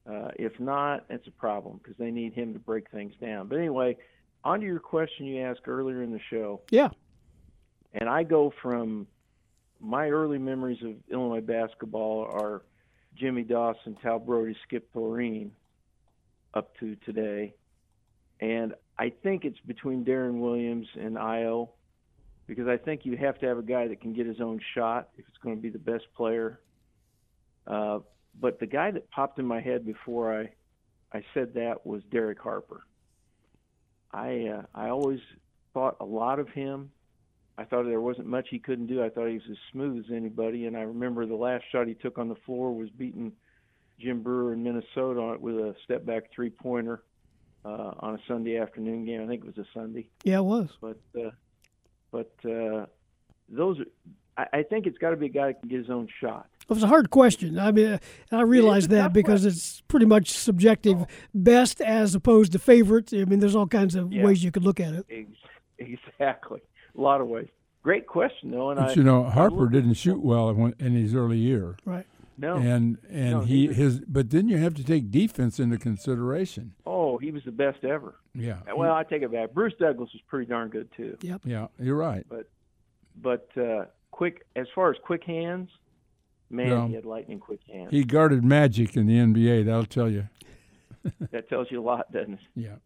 Uh, if not, it's a problem because they need him to break things down. But anyway, on to your question you asked earlier in the show. Yeah. And I go from my early memories of Illinois basketball are Jimmy Dawson, Tal Brody, Skip Thoren up to today. And I think it's between Deron Williams and Ayo because I think you have to have a guy that can get his own shot if it's going to be the best player. Uh, but the guy that popped in my head before I I said that was Derek Harper. I uh, I always thought a lot of him. I thought there wasn't much he couldn't do. I thought he was as smooth as anybody. And I remember the last shot he took on the floor was beating Jim Brewer in Minnesota with a step back three pointer uh, on a Sunday afternoon game. I think it was a Sunday. Yeah, it was. But uh, but uh, those are, I, I think it's got to be a guy that can get his own shot. It was a hard question. I mean, I realize that because question. it's pretty much subjective, best as opposed to favorite. I mean, there's all kinds of yeah. ways you could look at it. Exactly, a lot of ways. Great question, though. And but I, you know, Harper didn't shoot well in his early year. Right. No. And and no, he, he was, his but then you have to take defense into consideration. Oh, he was the best ever. Yeah. Well, I take it back. Bruce Douglas was pretty darn good too. Yep. Yeah, you're right. But but uh, quick as far as quick hands, man, No. he had lightning quick hands. He guarded Magic in the NBA. That'll tell you. that tells you a lot, doesn't it? Yeah.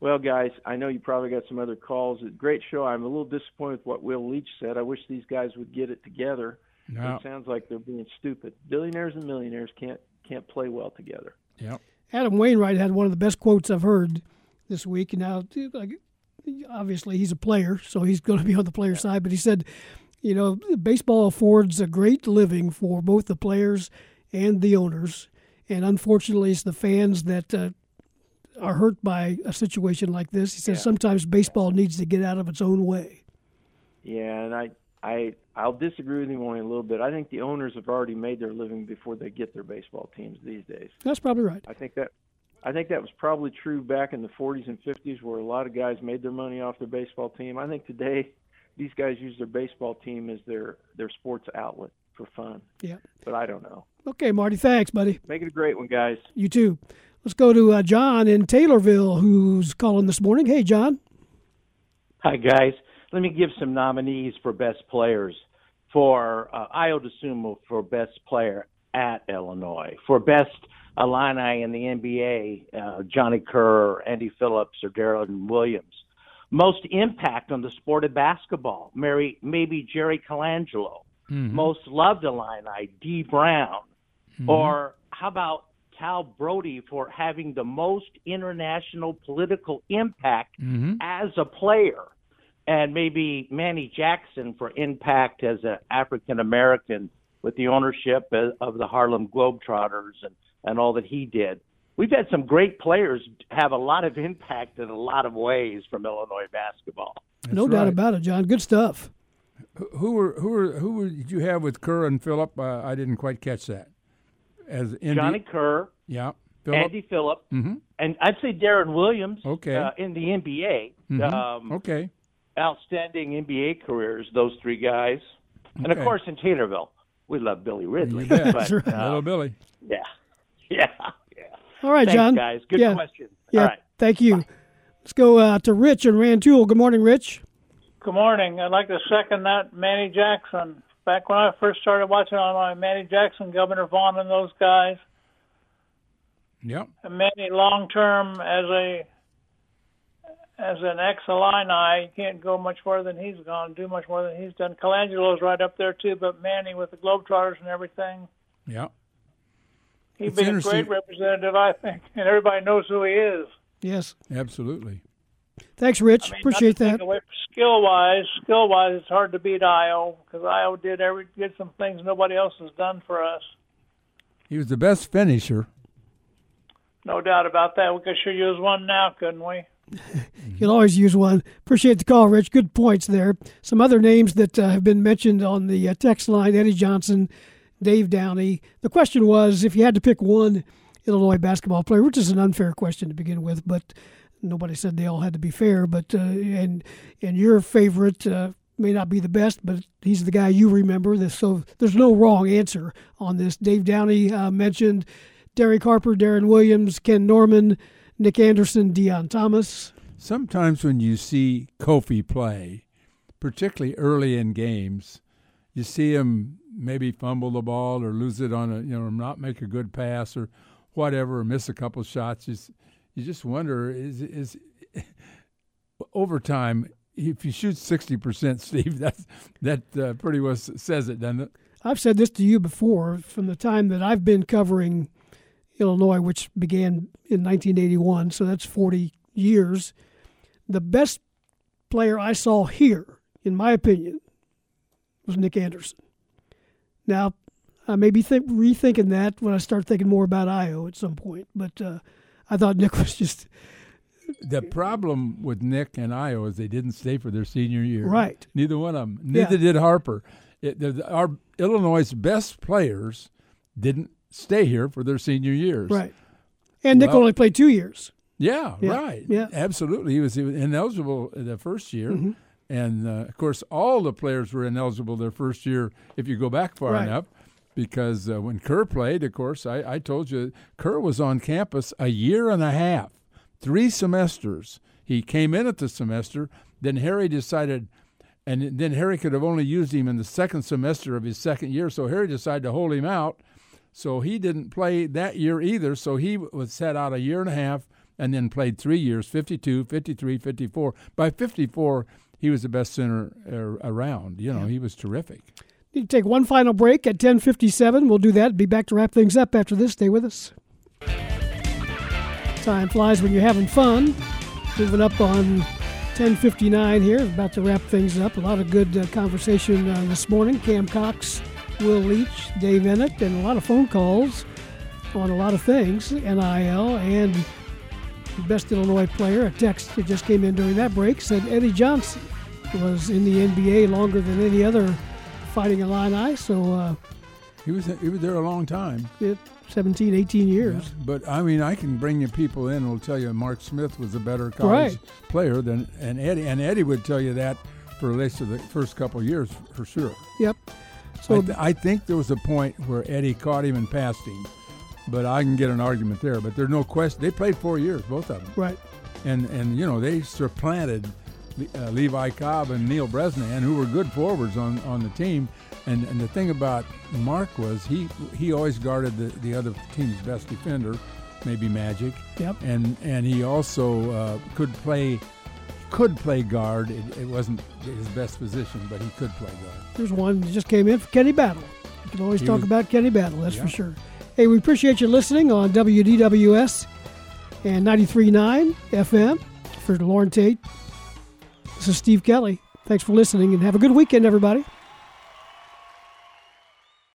Well, guys, I know you probably got some other calls. Great show. I'm a little disappointed with what Will Leitch said. I wish these guys would get it together. No. It sounds like they're being stupid. Billionaires and millionaires can't can't play well together. Yep. Adam Wainwright had one of the best quotes I've heard this week. Now, like, obviously, he's a player, so he's going to be on the player side. But he said, you know, baseball affords a great living for both the players and the owners, and unfortunately, it's the fans that uh, are hurt by a situation like this. He says Yeah. sometimes baseball needs to get out of its own way. Yeah, and I I I'll disagree with you only a little bit. I think the owners have already made their living before they get their baseball teams these days. That's probably right. I think that I think that was probably true back in the 40s and 50s, where a lot of guys made their money off their baseball team. I think today these guys use their baseball team as their their sports outlet for fun. Yeah. But I don't know. Okay, Marty, thanks, buddy. Make it a great one, guys. You too. Let's go to uh, John in Taylorville, who's calling this morning. Hey, John. Hi, guys. Let me give some nominees for best players. For uh, Ayo Dosunmu for best player at Illinois. For best Illini in the NBA, uh, Johnny Kerr, Andy Phillips, or Deron Williams. Most impact on the sport of basketball, Mary, maybe Jerry Colangelo. Mhm. Most loved Illini, Dee Brown. Mhm. Or how about Tal Brody for having the most international political impact Mhm. as a player, and maybe Manny Jackson for impact as an African American with the ownership of of the Harlem Globetrotters and, and all that he did. We've had some great players have a lot of impact in a lot of ways from Illinois basketball. no doubt about it, John. Good stuff. Who- Who were who were who were, did you have with Kerr and Phillip? Uh, I didn't quite catch that. As Indy, Johnny Kerr, yeah, Phillip. Andy Phillip, hmm and I'd say Deron Williams Okay. uh, in the NBA. Mhm. Um, okay. Outstanding NBA careers, those three guys. And of course, in Taylorville, we love Billy Ridley. You bet. But, That's right. uh, Little Billy. yeah, yeah, yeah. All right, Thanks, John. guys. Good yeah. question. Yeah, All right. thank you. Let's go uh, to Rich and Rantoul. Good morning, Rich. Good morning. I'd like to second that Manny Jackson. Back when I first started watching online, Manny Jackson, Govoner Vaughn, and those guys, Yep. and Manny long term as a as an ex Illini, you can't go much further than he's gone, do much more than he's done. Colangelo's right up there too, but Manny with the Globetrotters and everything, Yeah. he'd It's be a great representative, I think, and everybody knows who he is. Yes. Absolutely. Thanks, Rich. I mean, Appreciate that. take away from skill wise, skill wise, it's hard to beat Ayo because Ayo did every did some things nobody else has done for us. He was the best finisher. No doubt about that. We could sure use one now, couldn't we? You can always use one. Appreciate the call, Rich. Good points there. Some other names that uh, have been mentioned on the uh, text line Eddie Johnson, Dave Downey. The question was if you had to pick one Illinois basketball player, which is an unfair question to begin with, but nobody said they all had to be fair. But uh, and and your favorite uh, may not be the best, but he's the guy you remember. So there's no wrong answer on this. Dave Downey uh, mentioned Derek Harper, Deron Williams, Ken Norman, Nick Anderson, Deon Thomas. Sometimes when you see Kofi play, particularly early in games, you see him maybe fumble the ball or lose it on a you know not make a good pass or whatever or miss a couple shots. You, you just wonder is is over time if you shoot sixty percent, Steve, that that uh, pretty well says it, doesn't it? I've said this to you before. From the time that I've been covering Illinois, which began in 1981, so that's 40 years. The best player I saw here, in my opinion, was Nick Anderson. Now, I may be think, rethinking that when I start thinking more about Ayo at some point, but uh, I thought Nick was just. The problem with Nick and Ayo is they didn't stay for their senior year. Right. Neither one of them. Neither Yeah. did Harper. It, the, our Illinois' best players didn't stay here for their senior years. Right. And Nick Well- only played two years. Yeah, Yeah, right. yeah. absolutely. He was, he was ineligible the first year, Mhm. and uh, of course, all the players were ineligible their first year. If you go back far Right. enough, because uh, when Kerr played, of course, I, I told you Kerr was on campus a year and a half, three semesters. He came in at the semester, then Harry decided. And then Harry could have only used him in the second semester of his second year, so Harry decided to hold him out. So he didn't play that year either. So he was set out a year and a half and then played three years 52, 53, 54. By 54, he was the best center around. You know, he was terrific. Need to take one final break at 10:57. We'll do that. Be back to wrap things up after this. Stay with us. Time flies when you're having fun. Moving up on 10:59 here. About to wrap things up. A lot of good uh, conversation uh, this morning. Kam Cox, Will Leitch, Dave Eanet, and a lot of phone calls on a lot of things. NIL and the best Illinois player. A text that just came in during that break said Eddie Johnson was in the NBA longer than any other fighting Illini. So uh, He was he was there a long time. it, 17, 18 years. But I mean, I can bring you people in who will tell you Mark Smith was a better college Right. player than and Eddie, and Eddie would tell you that for at least the first couple of years for sure. Yep. So I, th- I think there was a point where Eddie caught him and passed him, but I can get an argument there. But there's no question they played four years, both of them. Right. And and you know they supplanted uh, Levi Cobb and Neil Bresnan, who were good forwards on, on the team. And and the thing about Mark was he he always guarded the, the other team's best defender, maybe Magic. Yep. And and he also uh, could play could play guard. It, it wasn't his best position, but he could play guard. There's one that just came in for Kenny Battle. You can always He talk was- about Kenny Battle, that's Yeah. for sure. Hey, we appreciate you listening on WDWS and 93.9 FM for Loren Tate. This is Steve Kelly. Thanks for listening and have a good weekend, everybody.